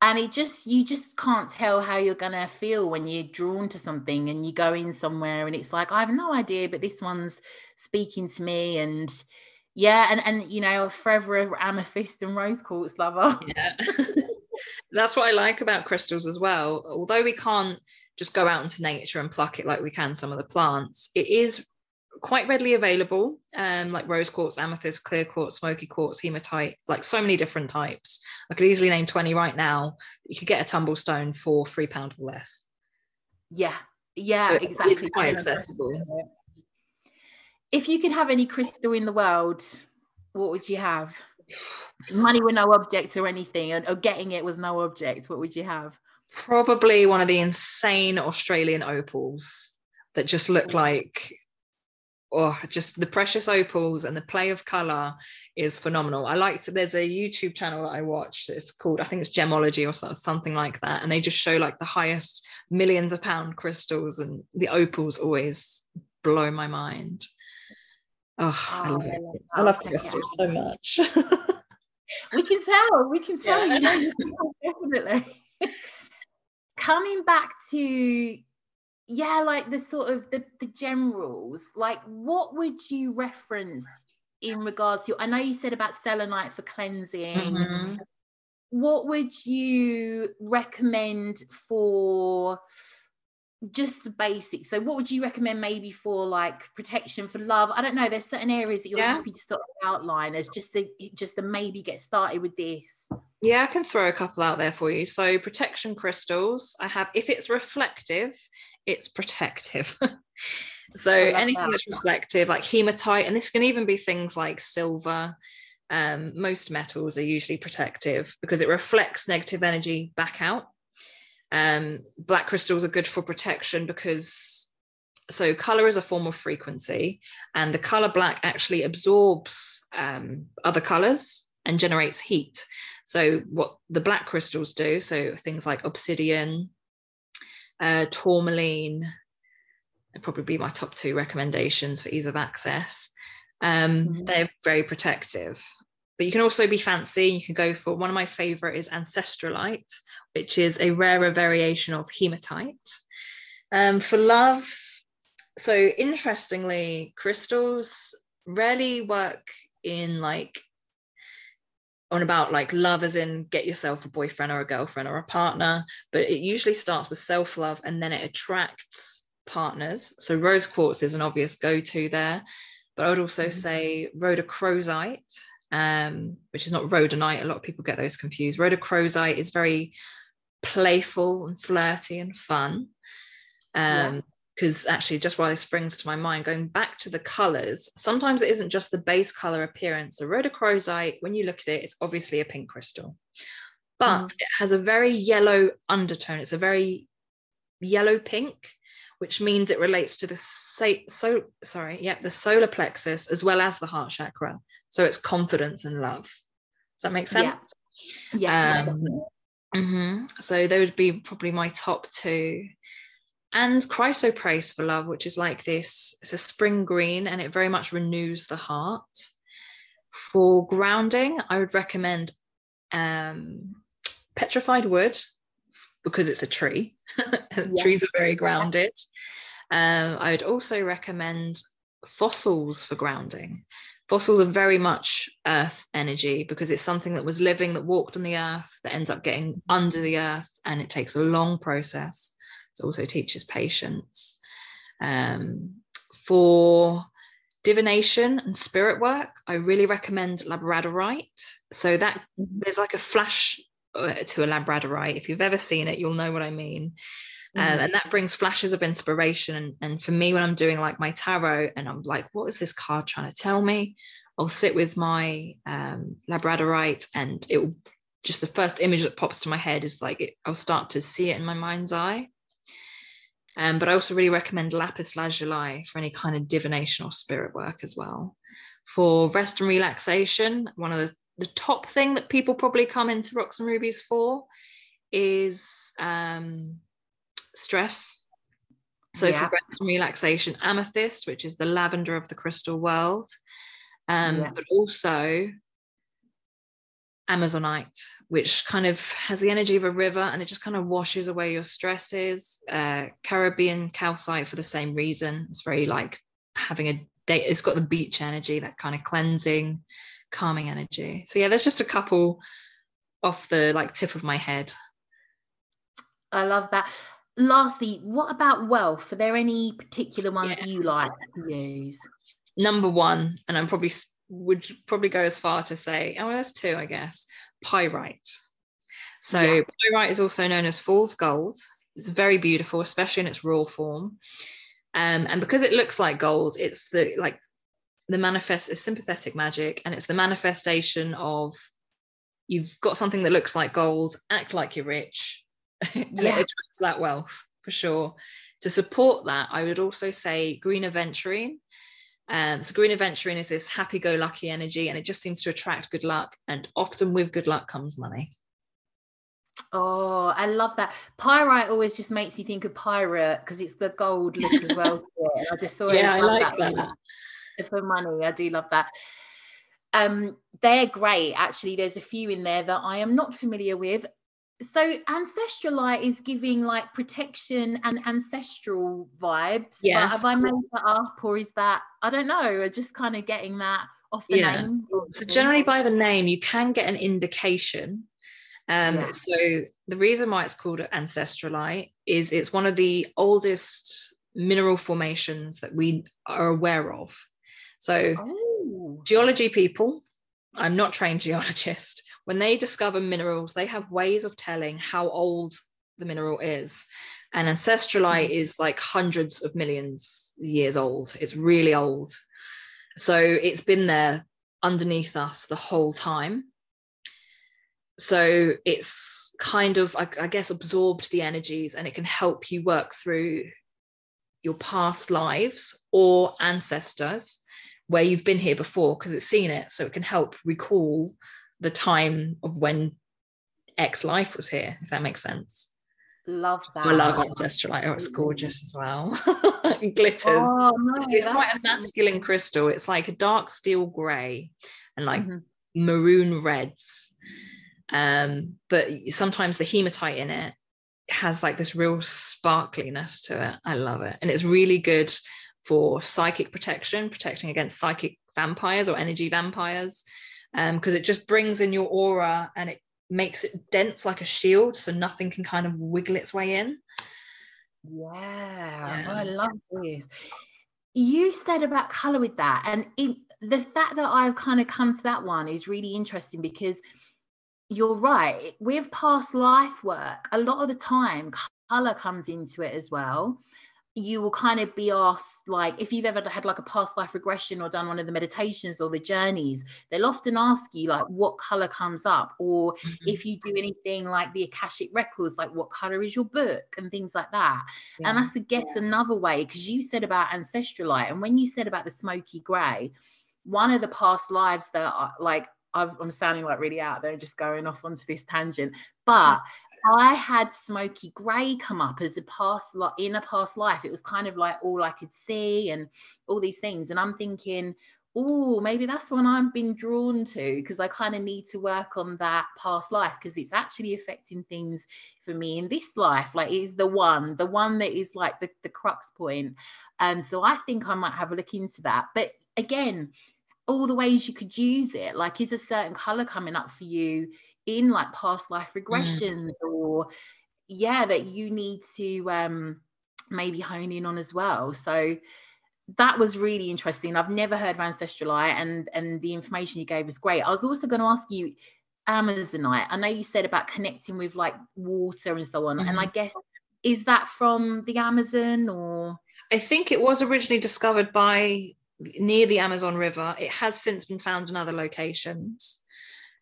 [SPEAKER 1] And it just, you just can't tell how you're going to feel when you're drawn to something and you go in somewhere and it's like, I have no idea, but this one's speaking to me. And yeah, and, and you know, forever amethyst and rose quartz lover.
[SPEAKER 3] Yeah. That's what I like about crystals as well. Although we can't just go out into nature and pluck it like we can some of the plants, it is quite readily available, um, like rose quartz, amethyst, clear quartz, smoky quartz, hematite, like so many different types. I could easily name 20 right now. You could get a tumble stone for three pound or less.
[SPEAKER 1] Yeah, yeah, so exactly.
[SPEAKER 3] It's quite accessible.
[SPEAKER 1] If you could have any crystal in the world, what would you have? Money were no object or anything, or getting it was no object. What would you have?
[SPEAKER 3] Probably one of the insane Australian opals that just look like oh, just the precious opals and the play of color is phenomenal. I like to, there's a YouTube channel that I watch. It's called, I think it's Gemology or something like that. And they just show like the highest millions of pound crystals and the opals always blow my mind. Oh, oh I love it. I love crystals so much.
[SPEAKER 1] we can tell, we can tell, yeah. you know, definitely. Coming back to yeah like the sort of the, the generals like what would you reference in regards to i know you said about selenite for cleansing mm-hmm. what would you recommend for just the basics so what would you recommend maybe for like protection for love i don't know there's certain areas that you're yeah. happy to sort of outline as just to just to maybe get started with this
[SPEAKER 3] yeah i can throw a couple out there for you so protection crystals i have if it's reflective it's protective. so anything that. that's reflective, like hematite, and this can even be things like silver. Um, most metals are usually protective because it reflects negative energy back out. Um, black crystals are good for protection because so color is a form of frequency, and the color black actually absorbs um, other colors and generates heat. So what the black crystals do, so things like obsidian, uh, tourmaline probably be my top two recommendations for ease of access. Um, mm-hmm. They're very protective, but you can also be fancy. You can go for one of my favorite is ancestralite, which is a rarer variation of hematite. Um, for love, so interestingly, crystals rarely work in like on about like love as in get yourself a boyfriend or a girlfriend or a partner but it usually starts with self-love and then it attracts partners so rose quartz is an obvious go-to there but i would also mm-hmm. say rhodochrosite um, which is not rhodonite a lot of people get those confused rhodochrosite is very playful and flirty and fun. Um, yeah because actually just while this springs to my mind going back to the colors sometimes it isn't just the base color appearance. So rhodochrosite when you look at it it's obviously a pink crystal. But mm. it has a very yellow undertone. It's a very yellow pink which means it relates to the sa- so sorry yeah the solar plexus as well as the heart chakra. So it's confidence and love. Does that make sense?
[SPEAKER 1] Yeah,
[SPEAKER 3] yeah um, mm-hmm. so they would be probably my top two and chrysoprase for love, which is like this, it's a spring green and it very much renews the heart. For grounding, I would recommend um, petrified wood because it's a tree. Trees are very grounded. Um, I would also recommend fossils for grounding. Fossils are very much earth energy because it's something that was living, that walked on the earth, that ends up getting under the earth, and it takes a long process it also teaches patience. Um, for divination and spirit work, I really recommend labradorite. So that there's like a flash uh, to a labradorite. If you've ever seen it, you'll know what I mean. Um, mm-hmm. And that brings flashes of inspiration. And, and for me, when I'm doing like my tarot and I'm like, what is this card trying to tell me? I'll sit with my um, labradorite and it will just the first image that pops to my head is like it, I'll start to see it in my mind's eye. Um, but I also really recommend lapis lazuli for any kind of divination or spirit work as well. For rest and relaxation, one of the, the top thing that people probably come into rocks and rubies for is um, stress. So yeah. for rest and relaxation, amethyst, which is the lavender of the crystal world, um, yeah. but also Amazonite, which kind of has the energy of a river and it just kind of washes away your stresses. Uh, Caribbean calcite for the same reason. It's very like having a date, it's got the beach energy, that kind of cleansing, calming energy. So, yeah, there's just a couple off the like tip of my head.
[SPEAKER 1] I love that. Lastly, what about wealth? Are there any particular ones yeah. you like to use?
[SPEAKER 3] Number one, and I'm probably would probably go as far to say, oh, well, there's two, I guess. Pyrite. So yeah. pyrite is also known as fool's gold. It's very beautiful, especially in its raw form. Um, and because it looks like gold, it's the like the manifest is sympathetic magic, and it's the manifestation of you've got something that looks like gold, act like you're rich, and yeah. it attracts that wealth for sure. To support that, I would also say green aventurine Um, so green aventurine is this happy-go-lucky energy, and it just seems to attract good luck. And often with good luck comes money.
[SPEAKER 1] Oh, I love that. Pyrite always just makes me think of pirate because it's the gold look as well. I just thought,
[SPEAKER 3] yeah, I like that.
[SPEAKER 1] that. For money, I do love that. Um, they're great. Actually, there's a few in there that I am not familiar with. So ancestralite is giving like protection and ancestral vibes.
[SPEAKER 3] Yes.
[SPEAKER 1] But have I made that up, or is that I don't know? Just kind of getting that off the
[SPEAKER 3] yeah.
[SPEAKER 1] name.
[SPEAKER 3] So generally, by the name, you can get an indication um, yeah. So the reason why it's called ancestralite is it's one of the oldest mineral formations that we are aware of. So oh. geology people, I'm not trained geologist, when they discover minerals, they have ways of telling how old the mineral is. And ancestralite mm. is like hundreds of millions years old. It's really old. So it's been there underneath us the whole time so it's kind of I, I, guess absorbed the energies and it can help you work through your past lives or ancestors where you've been here before because it's seen it so it can help recall the time of when x life was here if that makes sense.
[SPEAKER 1] Love that.
[SPEAKER 3] I love ancestralite oh it's gorgeous as well. It glitters. Oh, no, it's quite a masculine crystal. It's like a dark steel gray and like mm-hmm. maroon reds. Um, but sometimes the hematite in it has like this real sparkliness to it. I love it. And it's really good for psychic protection, protecting against psychic vampires or energy vampires, because um, it just brings in your aura and it makes it dense like a shield so nothing can kind of wiggle its way in.
[SPEAKER 1] Yeah, yeah. I love this. You said about color with that, and the fact that I've kind of come to that one is really interesting because you're right. With past life work, a lot of the time, color comes into it as well. You will kind of be asked, like, if you've ever had like a past life regression or done one of the meditations or the journeys, they'll often ask you, like, what color comes up? Or mm-hmm. if you do anything like the Akashic Records, like, what color is your book and things like that. Yeah. And that's, I guess, yeah. another way, because you said about ancestralite and when you said about the smoky gray, one of the past lives that are like i am sounding like really out there, just going off onto this tangent. But I had Smoky Grey come up as a past lot in a past life. It was kind of like all I could see and all these things. And I'm thinking, oh, maybe that's one I've been drawn to because I kind of need to work on that past life because it's actually affecting things for me in this life. Like it is the one, the one that is like the, the crux point. Um, so I think I might have a look into that. But again, all the ways you could use it like is a certain color coming up for you in like past life regression mm. or yeah that you need to um maybe hone in on as well so that was really interesting i've never heard of ancestralite and and the information you gave was great i was also going to ask you amazonite i know you said about connecting with like water and so on mm-hmm. and i guess is that from the amazon or
[SPEAKER 3] i think it was originally discovered by near the Amazon River. It has since been found in other locations.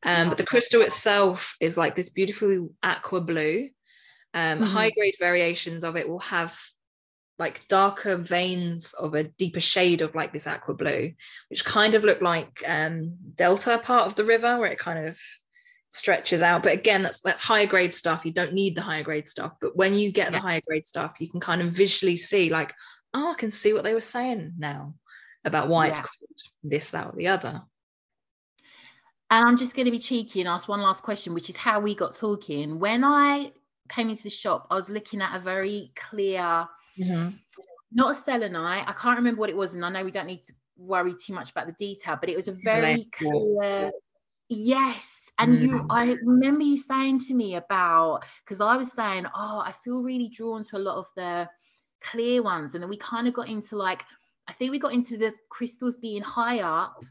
[SPEAKER 3] Um, but the crystal itself is like this beautiful aqua blue. Um, mm-hmm. High grade variations of it will have like darker veins of a deeper shade of like this aqua blue, which kind of look like um, delta part of the river where it kind of stretches out. But again, that's that's higher grade stuff. You don't need the higher grade stuff. But when you get yeah. the higher grade stuff, you can kind of visually see like, oh, I can see what they were saying now about why yeah. it's called this, that, or the other.
[SPEAKER 1] And I'm just going to be cheeky and ask one last question, which is how we got talking. When I came into the shop, I was looking at a very clear, mm-hmm. not a selenite. I can't remember what it was, and I know we don't need to worry too much about the detail, but it was a very clear. Yes. And mm. you, I remember you saying to me about because I was saying, oh, I feel really drawn to a lot of the clear ones, and then we kind of got into like I think we got into the crystals being high up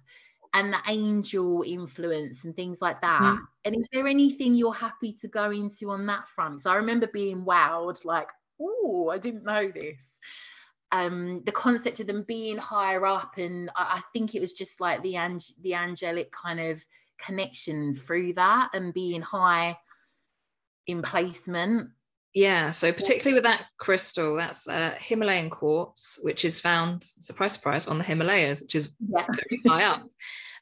[SPEAKER 1] and the angel influence and things like that. Mm. And is there anything you're happy to go into on that front? So I remember being wowed, like, oh, I didn't know this. Um, the concept of them being higher up, and I, I think it was just like the ang- the angelic kind of connection through that and being high in placement
[SPEAKER 3] Yeah, so particularly with that crystal, that's uh, Himalayan quartz, which is found, surprise, surprise, on the Himalayas, which is yeah. very high up.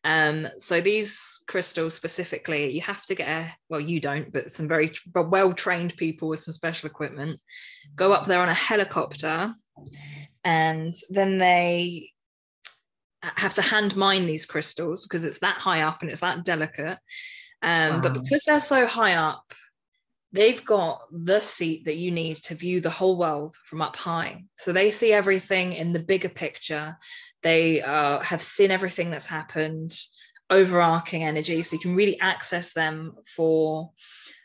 [SPEAKER 3] Um, so these crystals specifically, you have to get a well, you don't, but some very well trained people with some special equipment go up there on a helicopter, and then they have to hand mine these crystals because it's that high up and it's that delicate. Um, wow. But because they're so high up, they've got the seat that you need to view the whole world from up high. So they see everything in the bigger picture. They uh, have seen everything that's happened, overarching energy. So you can really access them for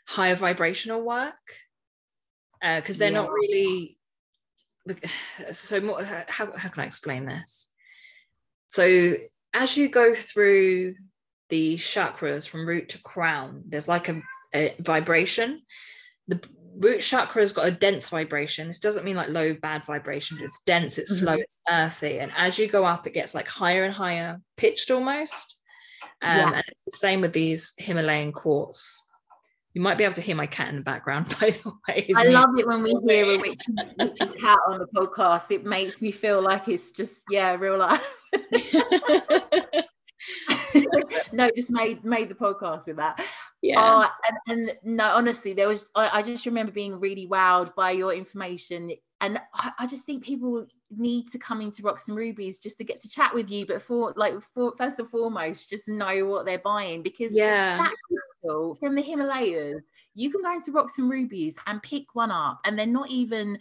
[SPEAKER 3] higher vibrational work because uh, they're yeah. not really. So, more, how, how can I explain this? So, as you go through the chakras from root to crown, there's like a, a vibration. The root chakra has got a dense vibration. This doesn't mean like low, bad vibration. It's dense, it's mm-hmm. slow, it's earthy. And as you go up, it gets like higher and higher pitched almost. Um, yeah. And it's the same with these Himalayan quartz. You might be able to hear my cat in the background, by the way.
[SPEAKER 1] I love it when we hear a witch's, witch's cat on the podcast. It makes me feel like it's just, yeah, real life. no, just made made the podcast with that. Yeah. Uh, and, and no, honestly, there was I, I, just remember being really wowed by your information. And I, I, just think people need to come into Rocks and Rubies just to get to chat with you. But for like for first and foremost, just know what they're buying because
[SPEAKER 3] yeah.
[SPEAKER 1] crystal from the Himalayas, you can go into Rocks and Rubies and pick one up, and they're not even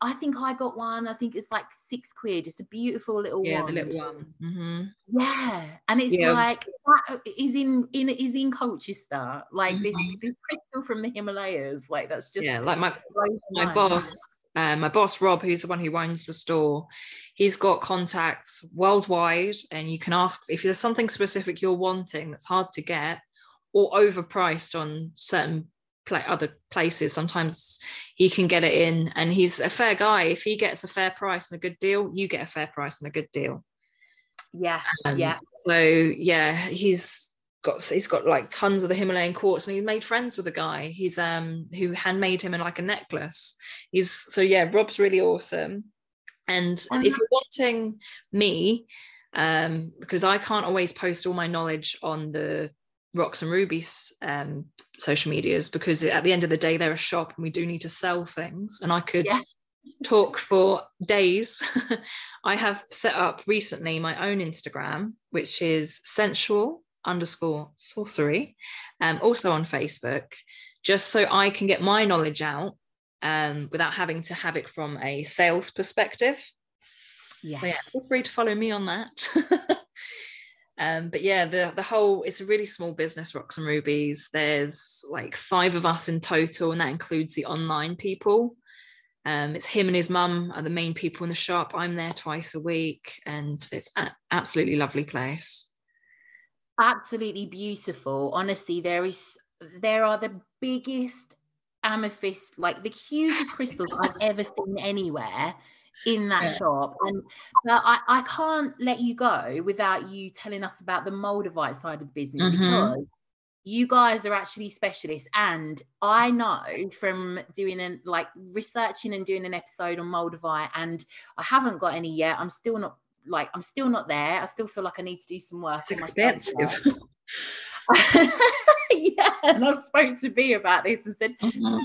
[SPEAKER 1] I think I got one. I think it's like six quid. It's a beautiful little one.
[SPEAKER 3] yeah,
[SPEAKER 1] one.
[SPEAKER 3] the little one. Mm-hmm.
[SPEAKER 1] Yeah, and it's yeah. like that is in in is in Colchester. Like mm-hmm. this this crystal from the Himalayas. Like that's just
[SPEAKER 3] yeah. Like my my boss. Uh, my boss Rob, who's the one who owns the store, he's got contacts worldwide, and you can ask if there's something specific you're wanting that's hard to get or overpriced on certain other places sometimes he can get it in and he's a fair guy. If he gets a fair price and a good deal you get a fair price and a good deal.
[SPEAKER 1] Yeah um, yeah.
[SPEAKER 3] so yeah he's got he's got like tons of the himalayan quartz and he made friends with a guy. He's um who handmade him in like a necklace. He's so yeah rob's really awesome. And oh, if you're wanting me um because i can't always post all my knowledge on the rocks and rubies um, social medias because at the end of the day they're a shop and we do need to sell things and i could yeah. talk for days i have set up recently my own instagram which is sensual underscore sorcery um, also on facebook just so i can get my knowledge out um, without having to have it from a sales perspective yeah. So yeah feel free to follow me on that Um, but yeah, the the whole it's a really small business, Rocks and Rubies. There's like five of us in total, and that includes the online people. Um, it's him and his mum are the main people in the shop. I'm there twice a week, and it's an absolutely lovely place.
[SPEAKER 1] Absolutely beautiful. Honestly, there is there are the biggest amethyst, like the hugest crystals I've ever seen anywhere in that yeah. shop. And but I, I can't let you go without you telling us about the Moldavite side of the business mm-hmm. because you guys are actually specialists. And I know from doing and like researching and doing an episode on Moldavite, and I haven't got any yet. I'm still not like I'm still not there. I still feel like I need to do some work.
[SPEAKER 3] It's expensive.
[SPEAKER 1] yeah, and I've spoken to B about this and said, mm-hmm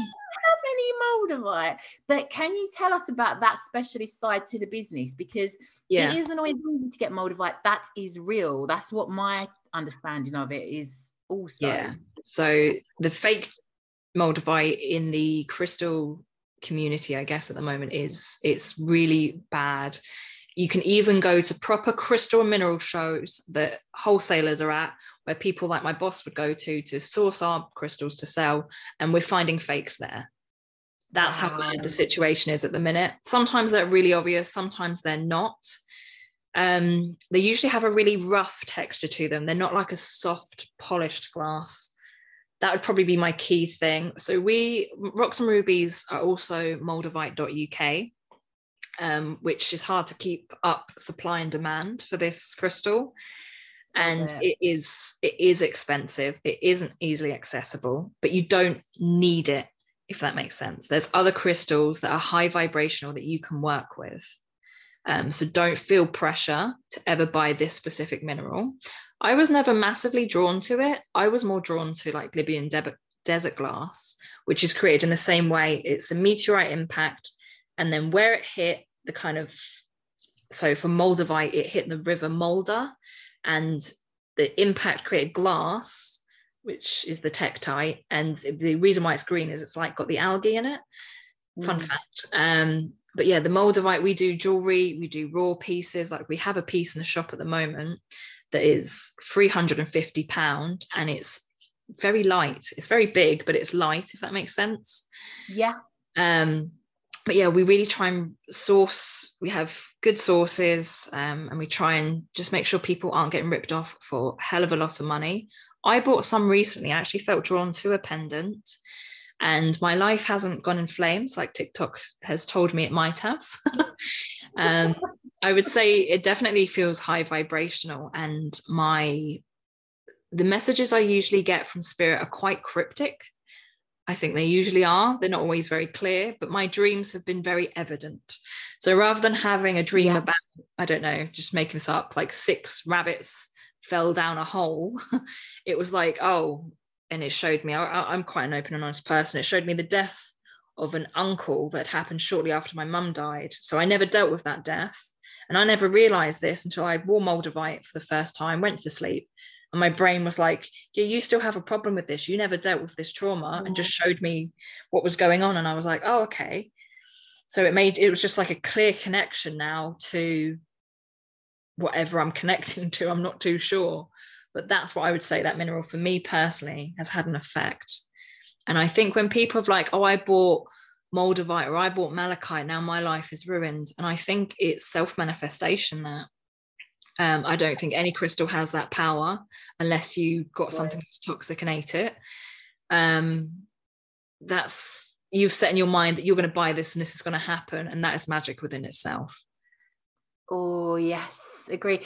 [SPEAKER 1] any Moldavite. But can you tell us about that specialist side to the business? Because yeah. it isn't always easy to get Moldavite. That is real. That's what my understanding of it is also.
[SPEAKER 3] Yeah. So the fake Moldavite in the crystal community, I guess, at the moment is it's really bad. You can even go to proper crystal and mineral shows that wholesalers are at, where people like my boss would go to to source our crystals to sell, and we're finding fakes there. That's how bad the situation is at the minute. Sometimes they're really obvious, sometimes they're not. Um, they usually have a really rough texture to them. They're not like a soft, polished glass. That would probably be my key thing. So we rocks and rubies are also moldavite.uk, um, which is hard to keep up supply and demand for this crystal. And it is it is expensive. It isn't easily accessible, but you don't need it if that makes sense. There's other crystals that are high vibrational that you can work with. Um, so don't feel pressure to ever buy this specific mineral. I was never massively drawn to it. I was more drawn to like Libyan de- desert glass, which is created in the same way. It's a meteorite impact, and then where it hit, the kind of so for Moldavite, it hit the river Mulda, and the impact created glass, which is the tektite. And the reason why it's green is it's like got the algae in it. Mm. Fun fact. Um, but yeah, the Moldavite, we do jewelry, we do raw pieces. Like we have a piece in the shop at the moment that is 350 pound and it's very light. It's very big, but it's light, if that makes sense.
[SPEAKER 1] Yeah.
[SPEAKER 3] Um, but yeah, we really try and source. We have good sources, um, and we try and just make sure people aren't getting ripped off for a hell of a lot of money. I bought some recently. I actually felt drawn to a pendant, and my life hasn't gone in flames like TikTok has told me it might have. um, I would say it definitely feels high vibrational, and my the messages I usually get from spirit are quite cryptic. I think they usually are. They're not always very clear, but my dreams have been very evident. So rather than having a dream yeah. about, I don't know, just making this up, like six rabbits fell down a hole, it was like, oh, and it showed me, I, am quite an open and honest person. It showed me the death of an uncle that happened shortly after my mum died. So I never dealt with that death. And I never realized this until I wore Moldavite for the first time, went to sleep, and my brain was like yeah you still have a problem with this you never dealt with this trauma and just mm. showed me what was going on and i was like oh okay so it made it was just like a clear connection now to whatever i'm connecting to i'm not too sure but that's what i would say that mineral for me personally has had an effect and i think when people have like oh i bought moldavite or i bought malachite now my life is ruined and i think it's self-manifestation that um, I don't think any crystal has that power unless you got something that's toxic and ate it. Um, that's you've set in your mind that you're going to buy this and this is going to happen, and that is magic within itself.
[SPEAKER 1] Oh yes, agree.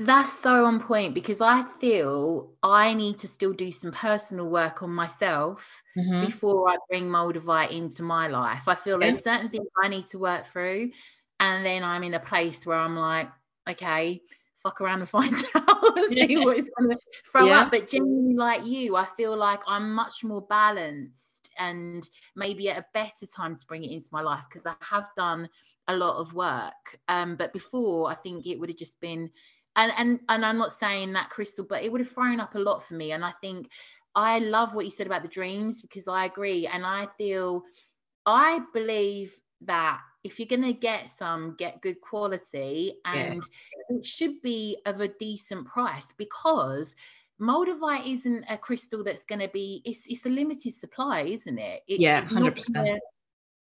[SPEAKER 1] That's so on point because I feel I need to still do some personal work on myself mm-hmm. before I bring Moldavite into my life. I feel there's certain things I need to work through, and then I'm in a place where I'm like, okay, fuck around and find out and see what it's going to throw yeah. up. But genuinely, like you, I feel like I'm much more balanced and maybe at a better time to bring it into my life because I have done a lot of work. Um, but before, I think it would have just been, and and and I'm not saying that crystal, but it would have thrown up a lot for me. And I think I love what you said about the dreams because I agree, and I feel, I believe that if you're going to get some get good quality and yeah. it should be of a decent price because moldavite isn't a crystal that's going to be it's, it's a limited supply isn't it
[SPEAKER 3] it's yeah 100% gonna,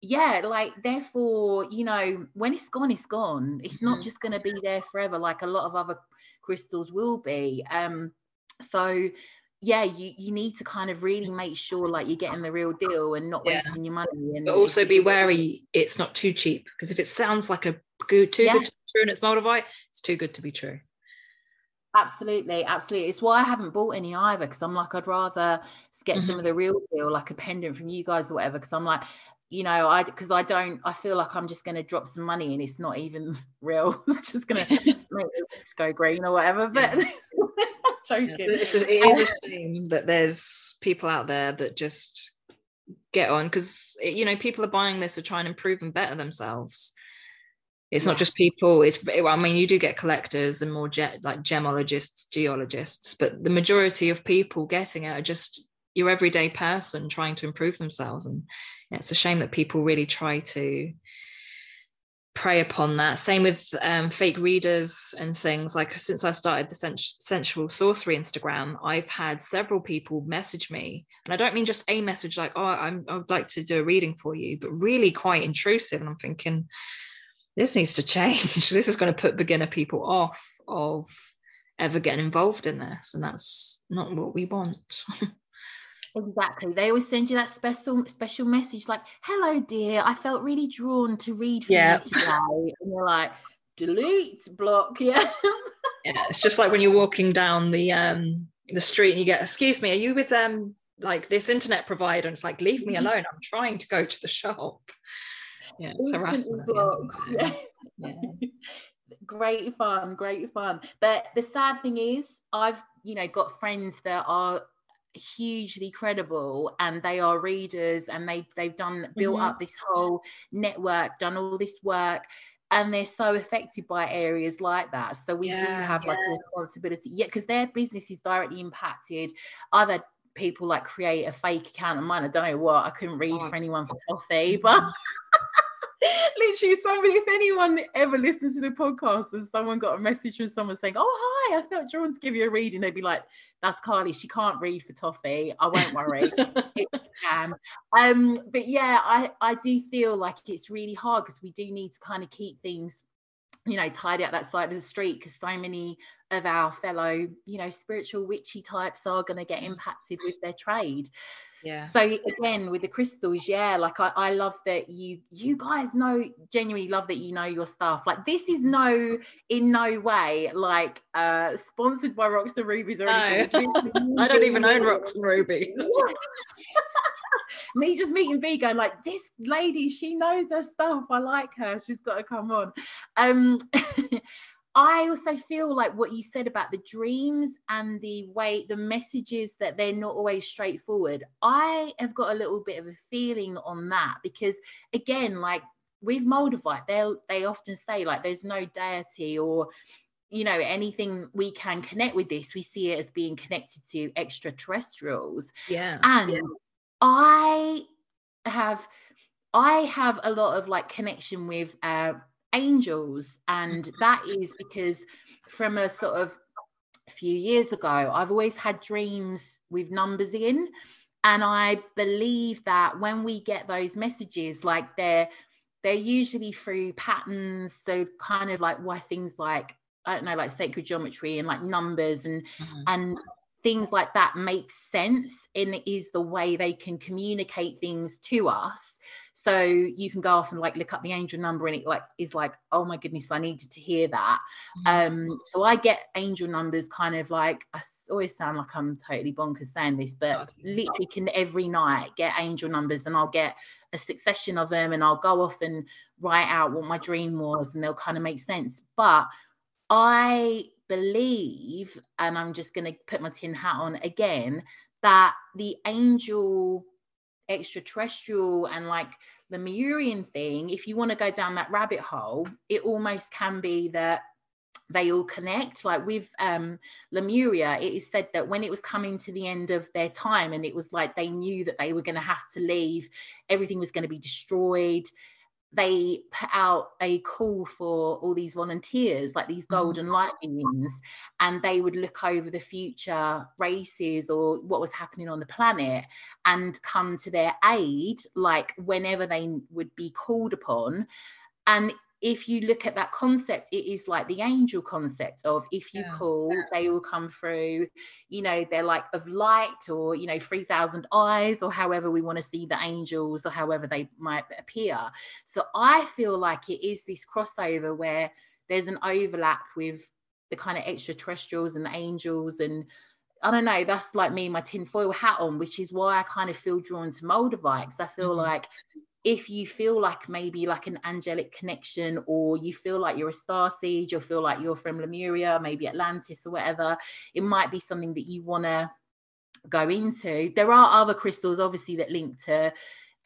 [SPEAKER 1] yeah like therefore you know when it's gone it's gone it's mm-hmm. not just going to be there forever like a lot of other crystals will be um so yeah, you, you need to kind of really make sure like you're getting the real deal and not yeah. wasting your money. And
[SPEAKER 3] but also be wary it's not too cheap because if it sounds like a good too yeah. good to be true and it's Moldavite, it's too good to be true.
[SPEAKER 1] Absolutely, absolutely. It's why I haven't bought any either because I'm like I'd rather get mm-hmm. some of the real deal, like a pendant from you guys or whatever. Because I'm like, you know, I because I don't, I feel like I'm just going to drop some money and it's not even real. it's just going to make the go green or whatever. But yeah. joking. Yeah,
[SPEAKER 3] it's a, it is a shame that there's people out there that just get on because eh, you know people are buying this to try and improve and better themselves. It's yeah. not just people. It's eh, I mean you do get collectors and more ge- like gemologists, geologists, but the majority of people getting it are just your everyday person trying to improve themselves, and it's a shame that people really try to prey upon that. Same with um, fake readers and things. Like since I started the sensual sorcery Instagram, I've had several people message me, and I don't mean just a message like, "Oh, I'm, I'd like to do a reading for you," but really quite intrusive. And I'm thinking, this needs to change. this is going to put beginner people off of ever getting involved in this, and that's not what we want.
[SPEAKER 1] Exactly. They always send you that special special message like, "Hello, dear. I felt really drawn to read for yeah. you today," and you're like, "Delete, block." Yeah.
[SPEAKER 3] yeah. It's just like when you're walking down the um the street and you get, "Excuse me, are you with um like this internet provider and it's like leave me alone i'm trying to go to the shop yeah it's harassment
[SPEAKER 1] yeah. yeah. great fun great fun but the sad thing is i've you know got friends that are hugely credible and they are readers and they they've done built mm-hmm. up this whole network done all this work and they're so affected by areas like that. So we yeah, do have yeah. like a responsibility. Yeah because their business is directly impacted. Other people like create a fake account of mine. I don't know what. I couldn't read oh, for anyone for coffee but literally somebody if anyone ever listened to the podcast and someone got a message from someone saying oh hi i felt drawn to give you a reading they'd be like that's carly. She can't read for toffee. I won't worry. Um, um but yeah i i do feel like it's really hard because we do need to kind of keep things you know tidy up that side of the street because so many of our fellow you know spiritual witchy types are going to get impacted with their trade
[SPEAKER 3] yeah.
[SPEAKER 1] So again with the crystals yeah like I, I love that you you guys know genuinely love that you know your stuff. Like this is no in no way like uh sponsored by rocks and rubies or anything.
[SPEAKER 3] No. i don't even own rocks and rubies.
[SPEAKER 1] Me just meeting Bee going like this lady she knows her stuff. I like her. She's got to come on. Um I also feel like what you said about the dreams and the way the messages that they're not always straightforward. I have got a little bit of a feeling on that because again, like with Moldavite, they they often say like there's no deity or you know anything we can connect with this we see it as being connected to extraterrestrials
[SPEAKER 3] yeah
[SPEAKER 1] and
[SPEAKER 3] yeah.
[SPEAKER 1] i have i have a lot of like connection with uh angels. And mm-hmm. that is because from a sort of few years ago, I've always had dreams with numbers in. And I believe that when we get those messages, like they're they're usually through patterns. So kind of like why things like I don't know, like sacred geometry and like numbers and mm-hmm. and things like that make sense and is the way they can communicate things to us. So you can go off and like look up the angel number and it like is like oh my goodness i needed to hear that. Mm-hmm. um so i get angel numbers kind of like i always sound like i'm totally bonkers saying this but literally can every night get angel numbers and i'll get a succession of them and i'll go off and write out what my dream was and they'll kind of make sense. But i believe and i'm just going to put my tin hat on again that the angel extraterrestrial and like the Lemurian thing, if you want to go down that rabbit hole, it almost can be that they all connect. Like with um, Lemuria, it is said that when it was coming to the end of their time, and it was like they knew that they were going to have to leave, everything was going to be destroyed they put out a call for all these volunteers, like these mm-hmm. golden light beings, and they would look over the future races or what was happening on the planet and come to their aid, like whenever they would be called upon. And if you look at that concept, it is like the angel concept of if you yeah. call, they will come through. You know, they're like of light or, you know, 3,000 eyes or however we want to see the angels or however they might appear. So I feel like it is this crossover where there's an overlap with the kind of extraterrestrials and the angels and I don't know, that's like me, my tinfoil hat on, which is why I kind of feel drawn to Moldavite because I feel mm-hmm. like if you feel like maybe like an angelic connection or you feel like you're a star seed you feel like you're from lemuria maybe atlantis or whatever it might be something that you want to go into. There are other crystals obviously that link to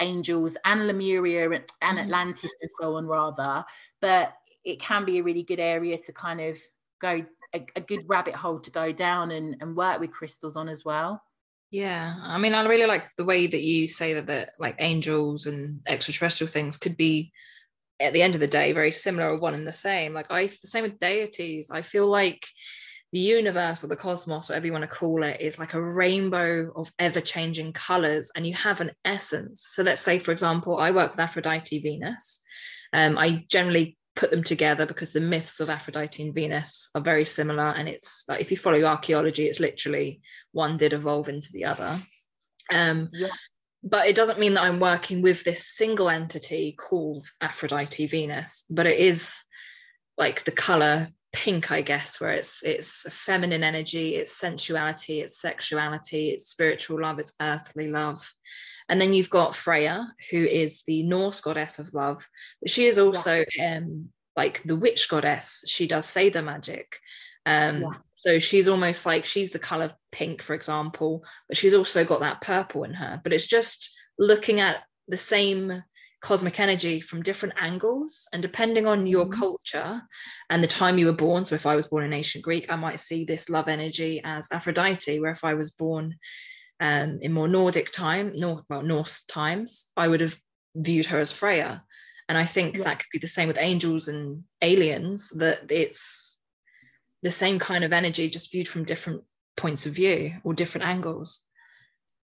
[SPEAKER 1] angels and lemuria and, and mm-hmm. atlantis and so on rather. But it can be a really good area to kind of go a, a good rabbit hole to go down and, and work with crystals on as well
[SPEAKER 3] yeah, I mean, I really like the way that you say that that like angels and extraterrestrial things could be, at the end of the day, very similar or one and the same. Like I, the same with deities. I feel like the universe or the cosmos, whatever you want to call it, is like a rainbow of ever-changing colors, and you have an essence. So let's say, for example, I work with Aphrodite Venus. Um, I generally put them together because the myths of Aphrodite and Venus are very similar. And it's like if you follow archaeology, it's literally one did evolve into the other. Um, yeah. But it doesn't mean that I'm working with this single entity called Aphrodite Venus, but it is like the color pink i guess where it's it's a feminine energy it's sensuality it's sexuality it's spiritual love it's earthly love and then you've got freya who is the norse goddess of love but she is also yeah. um like the witch goddess she does Seidr magic um yeah. so she's almost like she's the color pink for example but she's also got that purple in her but it's just looking at the same cosmic energy from different angles and depending on your mm-hmm. culture and the time you were born so if i was born in ancient greek i might see this love energy as aphrodite where if i was born um, in more nordic time nor, well norse times i would have viewed her as freya and i think yeah. that could be the same with angels and aliens that it's the same kind of energy just viewed from different points of view or different angles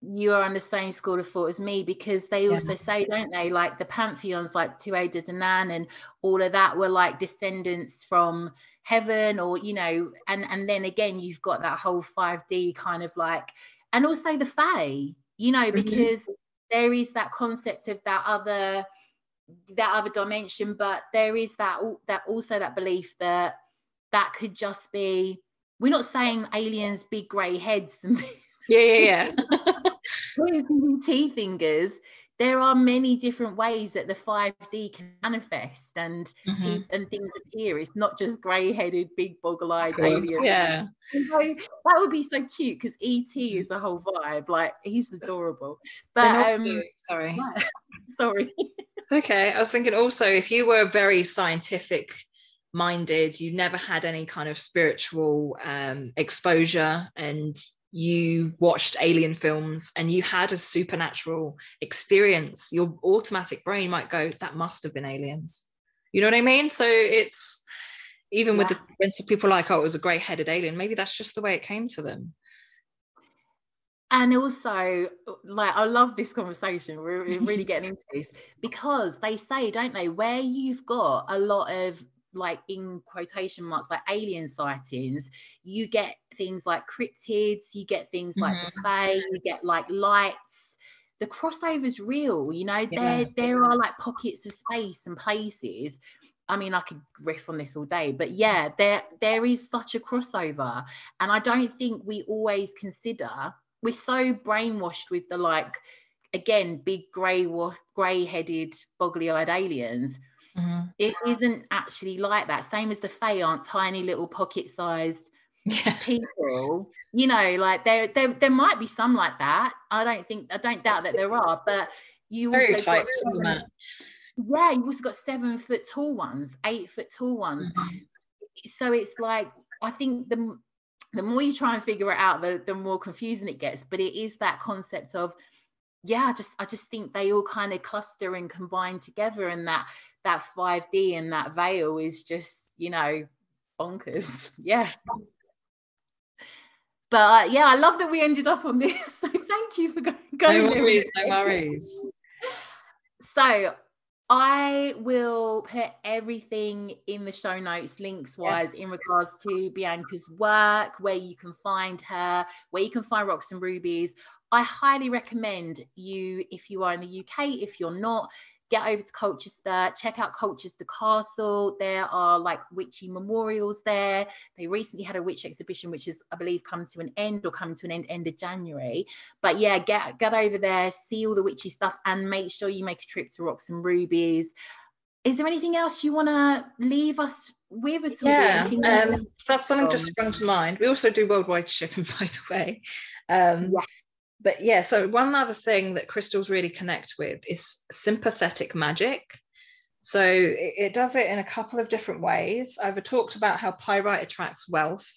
[SPEAKER 1] you are on the same school of thought as me because they yeah. also say, don't they, like the pantheons like Tuatha De Danann and all of that were like descendants from heaven or you know, and and then again you've got that whole 5D kind of like and also the Fae, you know, mm-hmm. because mm-hmm. there is that concept of that other that other dimension, but there is that that also that belief that that could just be we're not saying aliens big grey heads and
[SPEAKER 3] yeah yeah yeah
[SPEAKER 1] T fingers, there are many different ways that the 5D can manifest and mm-hmm. and things appear. It's not just grey-headed, big boggle-eyed aliens.
[SPEAKER 3] Yeah.
[SPEAKER 1] So that would be so cute because ET is a whole vibe. Like he's adorable. But um
[SPEAKER 3] sorry.
[SPEAKER 1] sorry.
[SPEAKER 3] It's okay. I was thinking also if you were very scientific minded, you never had any kind of spiritual um, exposure and you watched alien films and you had a supernatural experience, your automatic brain might go, that must have been aliens. You know what I mean? So it's even yeah. with the when people like, oh, it was a grey headed alien, maybe that's just the way it came to them.
[SPEAKER 1] And also, like, I love this conversation. We're really getting into this because they say, don't they, where you've got a lot of like in quotation marks like alien sightings you get things like cryptids you get things like mm-hmm. the fae you get like lights the crossover's real you know yeah. there there are like pockets of space and places I mean, I could riff on this all day, but yeah, there there is such a crossover, and I don't think we always consider. We're so brainwashed with the like, again, big grey grey headed, boggly eyed aliens Mm-hmm. It isn't actually like that. Same as the Fae aren't tiny little pocket sized yeah. people. You know, like there, there there might be some like that. I don't think I don't doubt that there are, but you also got seven, yeah, you've also got seven foot tall ones, eight foot tall ones. Mm-hmm. So it's like I think the the more you try and figure it out, the, the more confusing it gets. But it is that concept of yeah, I just I just think they all kind of cluster and combine together, and that that 5D and that veil is just, you know, bonkers. Yeah. But uh, yeah, I love that we ended up on this. So thank you for going.
[SPEAKER 3] No worries, no worries.
[SPEAKER 1] So I will put everything in the show notes, links wise, yeah. in regards to Biancha's work, where you can find her, where you can find Rocks and Rubies. I highly recommend you, if you are in the UK, if you're not, get over to Colchester, check out Colchester Castle. There are like witchy memorials there. They recently had a witch exhibition, which is, I believe, come to an end or coming to an end end of January. But yeah, get get over there, see all the witchy stuff, and make sure you make a trip to Rocks and Rubies. Is there anything else you want to leave us with at
[SPEAKER 3] all? Yeah, um, that's something just sprung to mind. We also do worldwide shipping, by the way. Um, yes but yeah, so one other thing that crystals really connect with is sympathetic magic. So it, it does it in a couple of different ways. I've talked about how pyrite attracts wealth.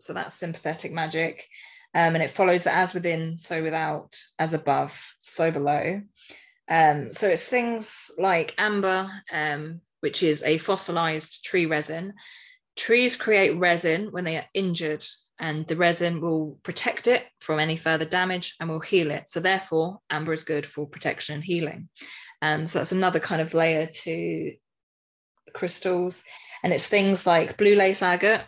[SPEAKER 3] So that's sympathetic magic. Um, and it follows that as within, so without, as above, so below. Um, so it's things like amber, um, which is a fossilized tree resin. Trees create resin when they are injured and the resin will protect it from any further damage and will heal it. So therefore, amber is good for protection and healing. Um, so that's another kind of layer to crystals. And it's things like blue lace agate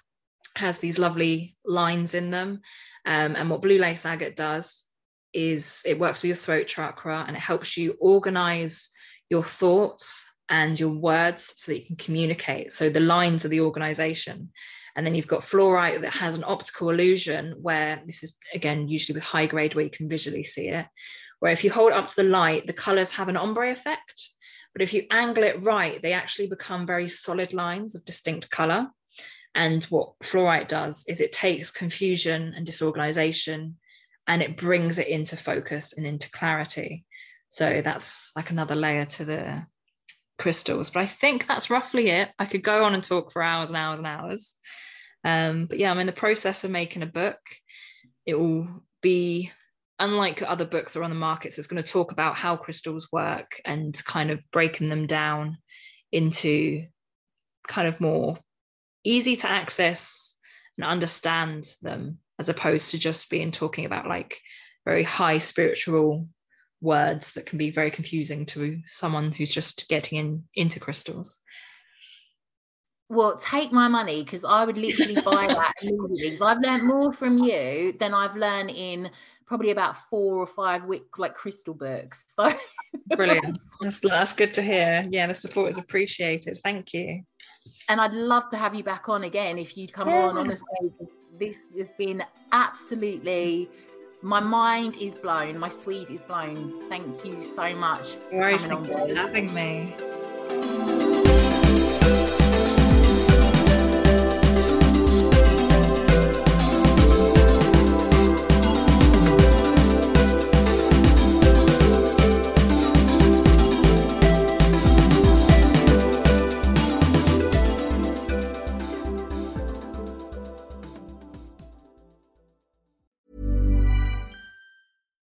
[SPEAKER 3] has these lovely lines in them. Um, and what blue lace agate does is it works with your throat chakra and it helps you organize your thoughts and your words so that you can communicate. So the lines of the organization. And then you've got fluorite that has an optical illusion, where this is again usually with high grade where you can visually see it, where if you hold up to the light, the colors have an ombre effect. But if you angle it right, they actually become very solid lines of distinct color. And what fluorite does is it takes confusion and disorganization and it brings it into focus and into clarity. So that's like another layer to the crystals. But I think that's roughly it. I could go on and talk for hours and hours and hours. Um, but yeah, I'm in the process of making a book. It will be unlike other books that are on the market. So it's going to talk about how crystals work and kind of breaking them down into kind of more easy to access and understand them as opposed to just being talking about like very high spiritual words that can be very confusing to someone who's just getting in into crystals
[SPEAKER 1] well take my money because i would literally buy that immediately i've learned more from you than i've learned in probably about four or five week like crystal books so
[SPEAKER 3] brilliant that's, that's good to hear yeah the support is appreciated thank you
[SPEAKER 1] and I'd love to have you back on again if you'd come yeah. on. Honestly, this has been absolutely. My mind is blown. My Swede is blown. Thank you so much
[SPEAKER 3] for coming on. having me.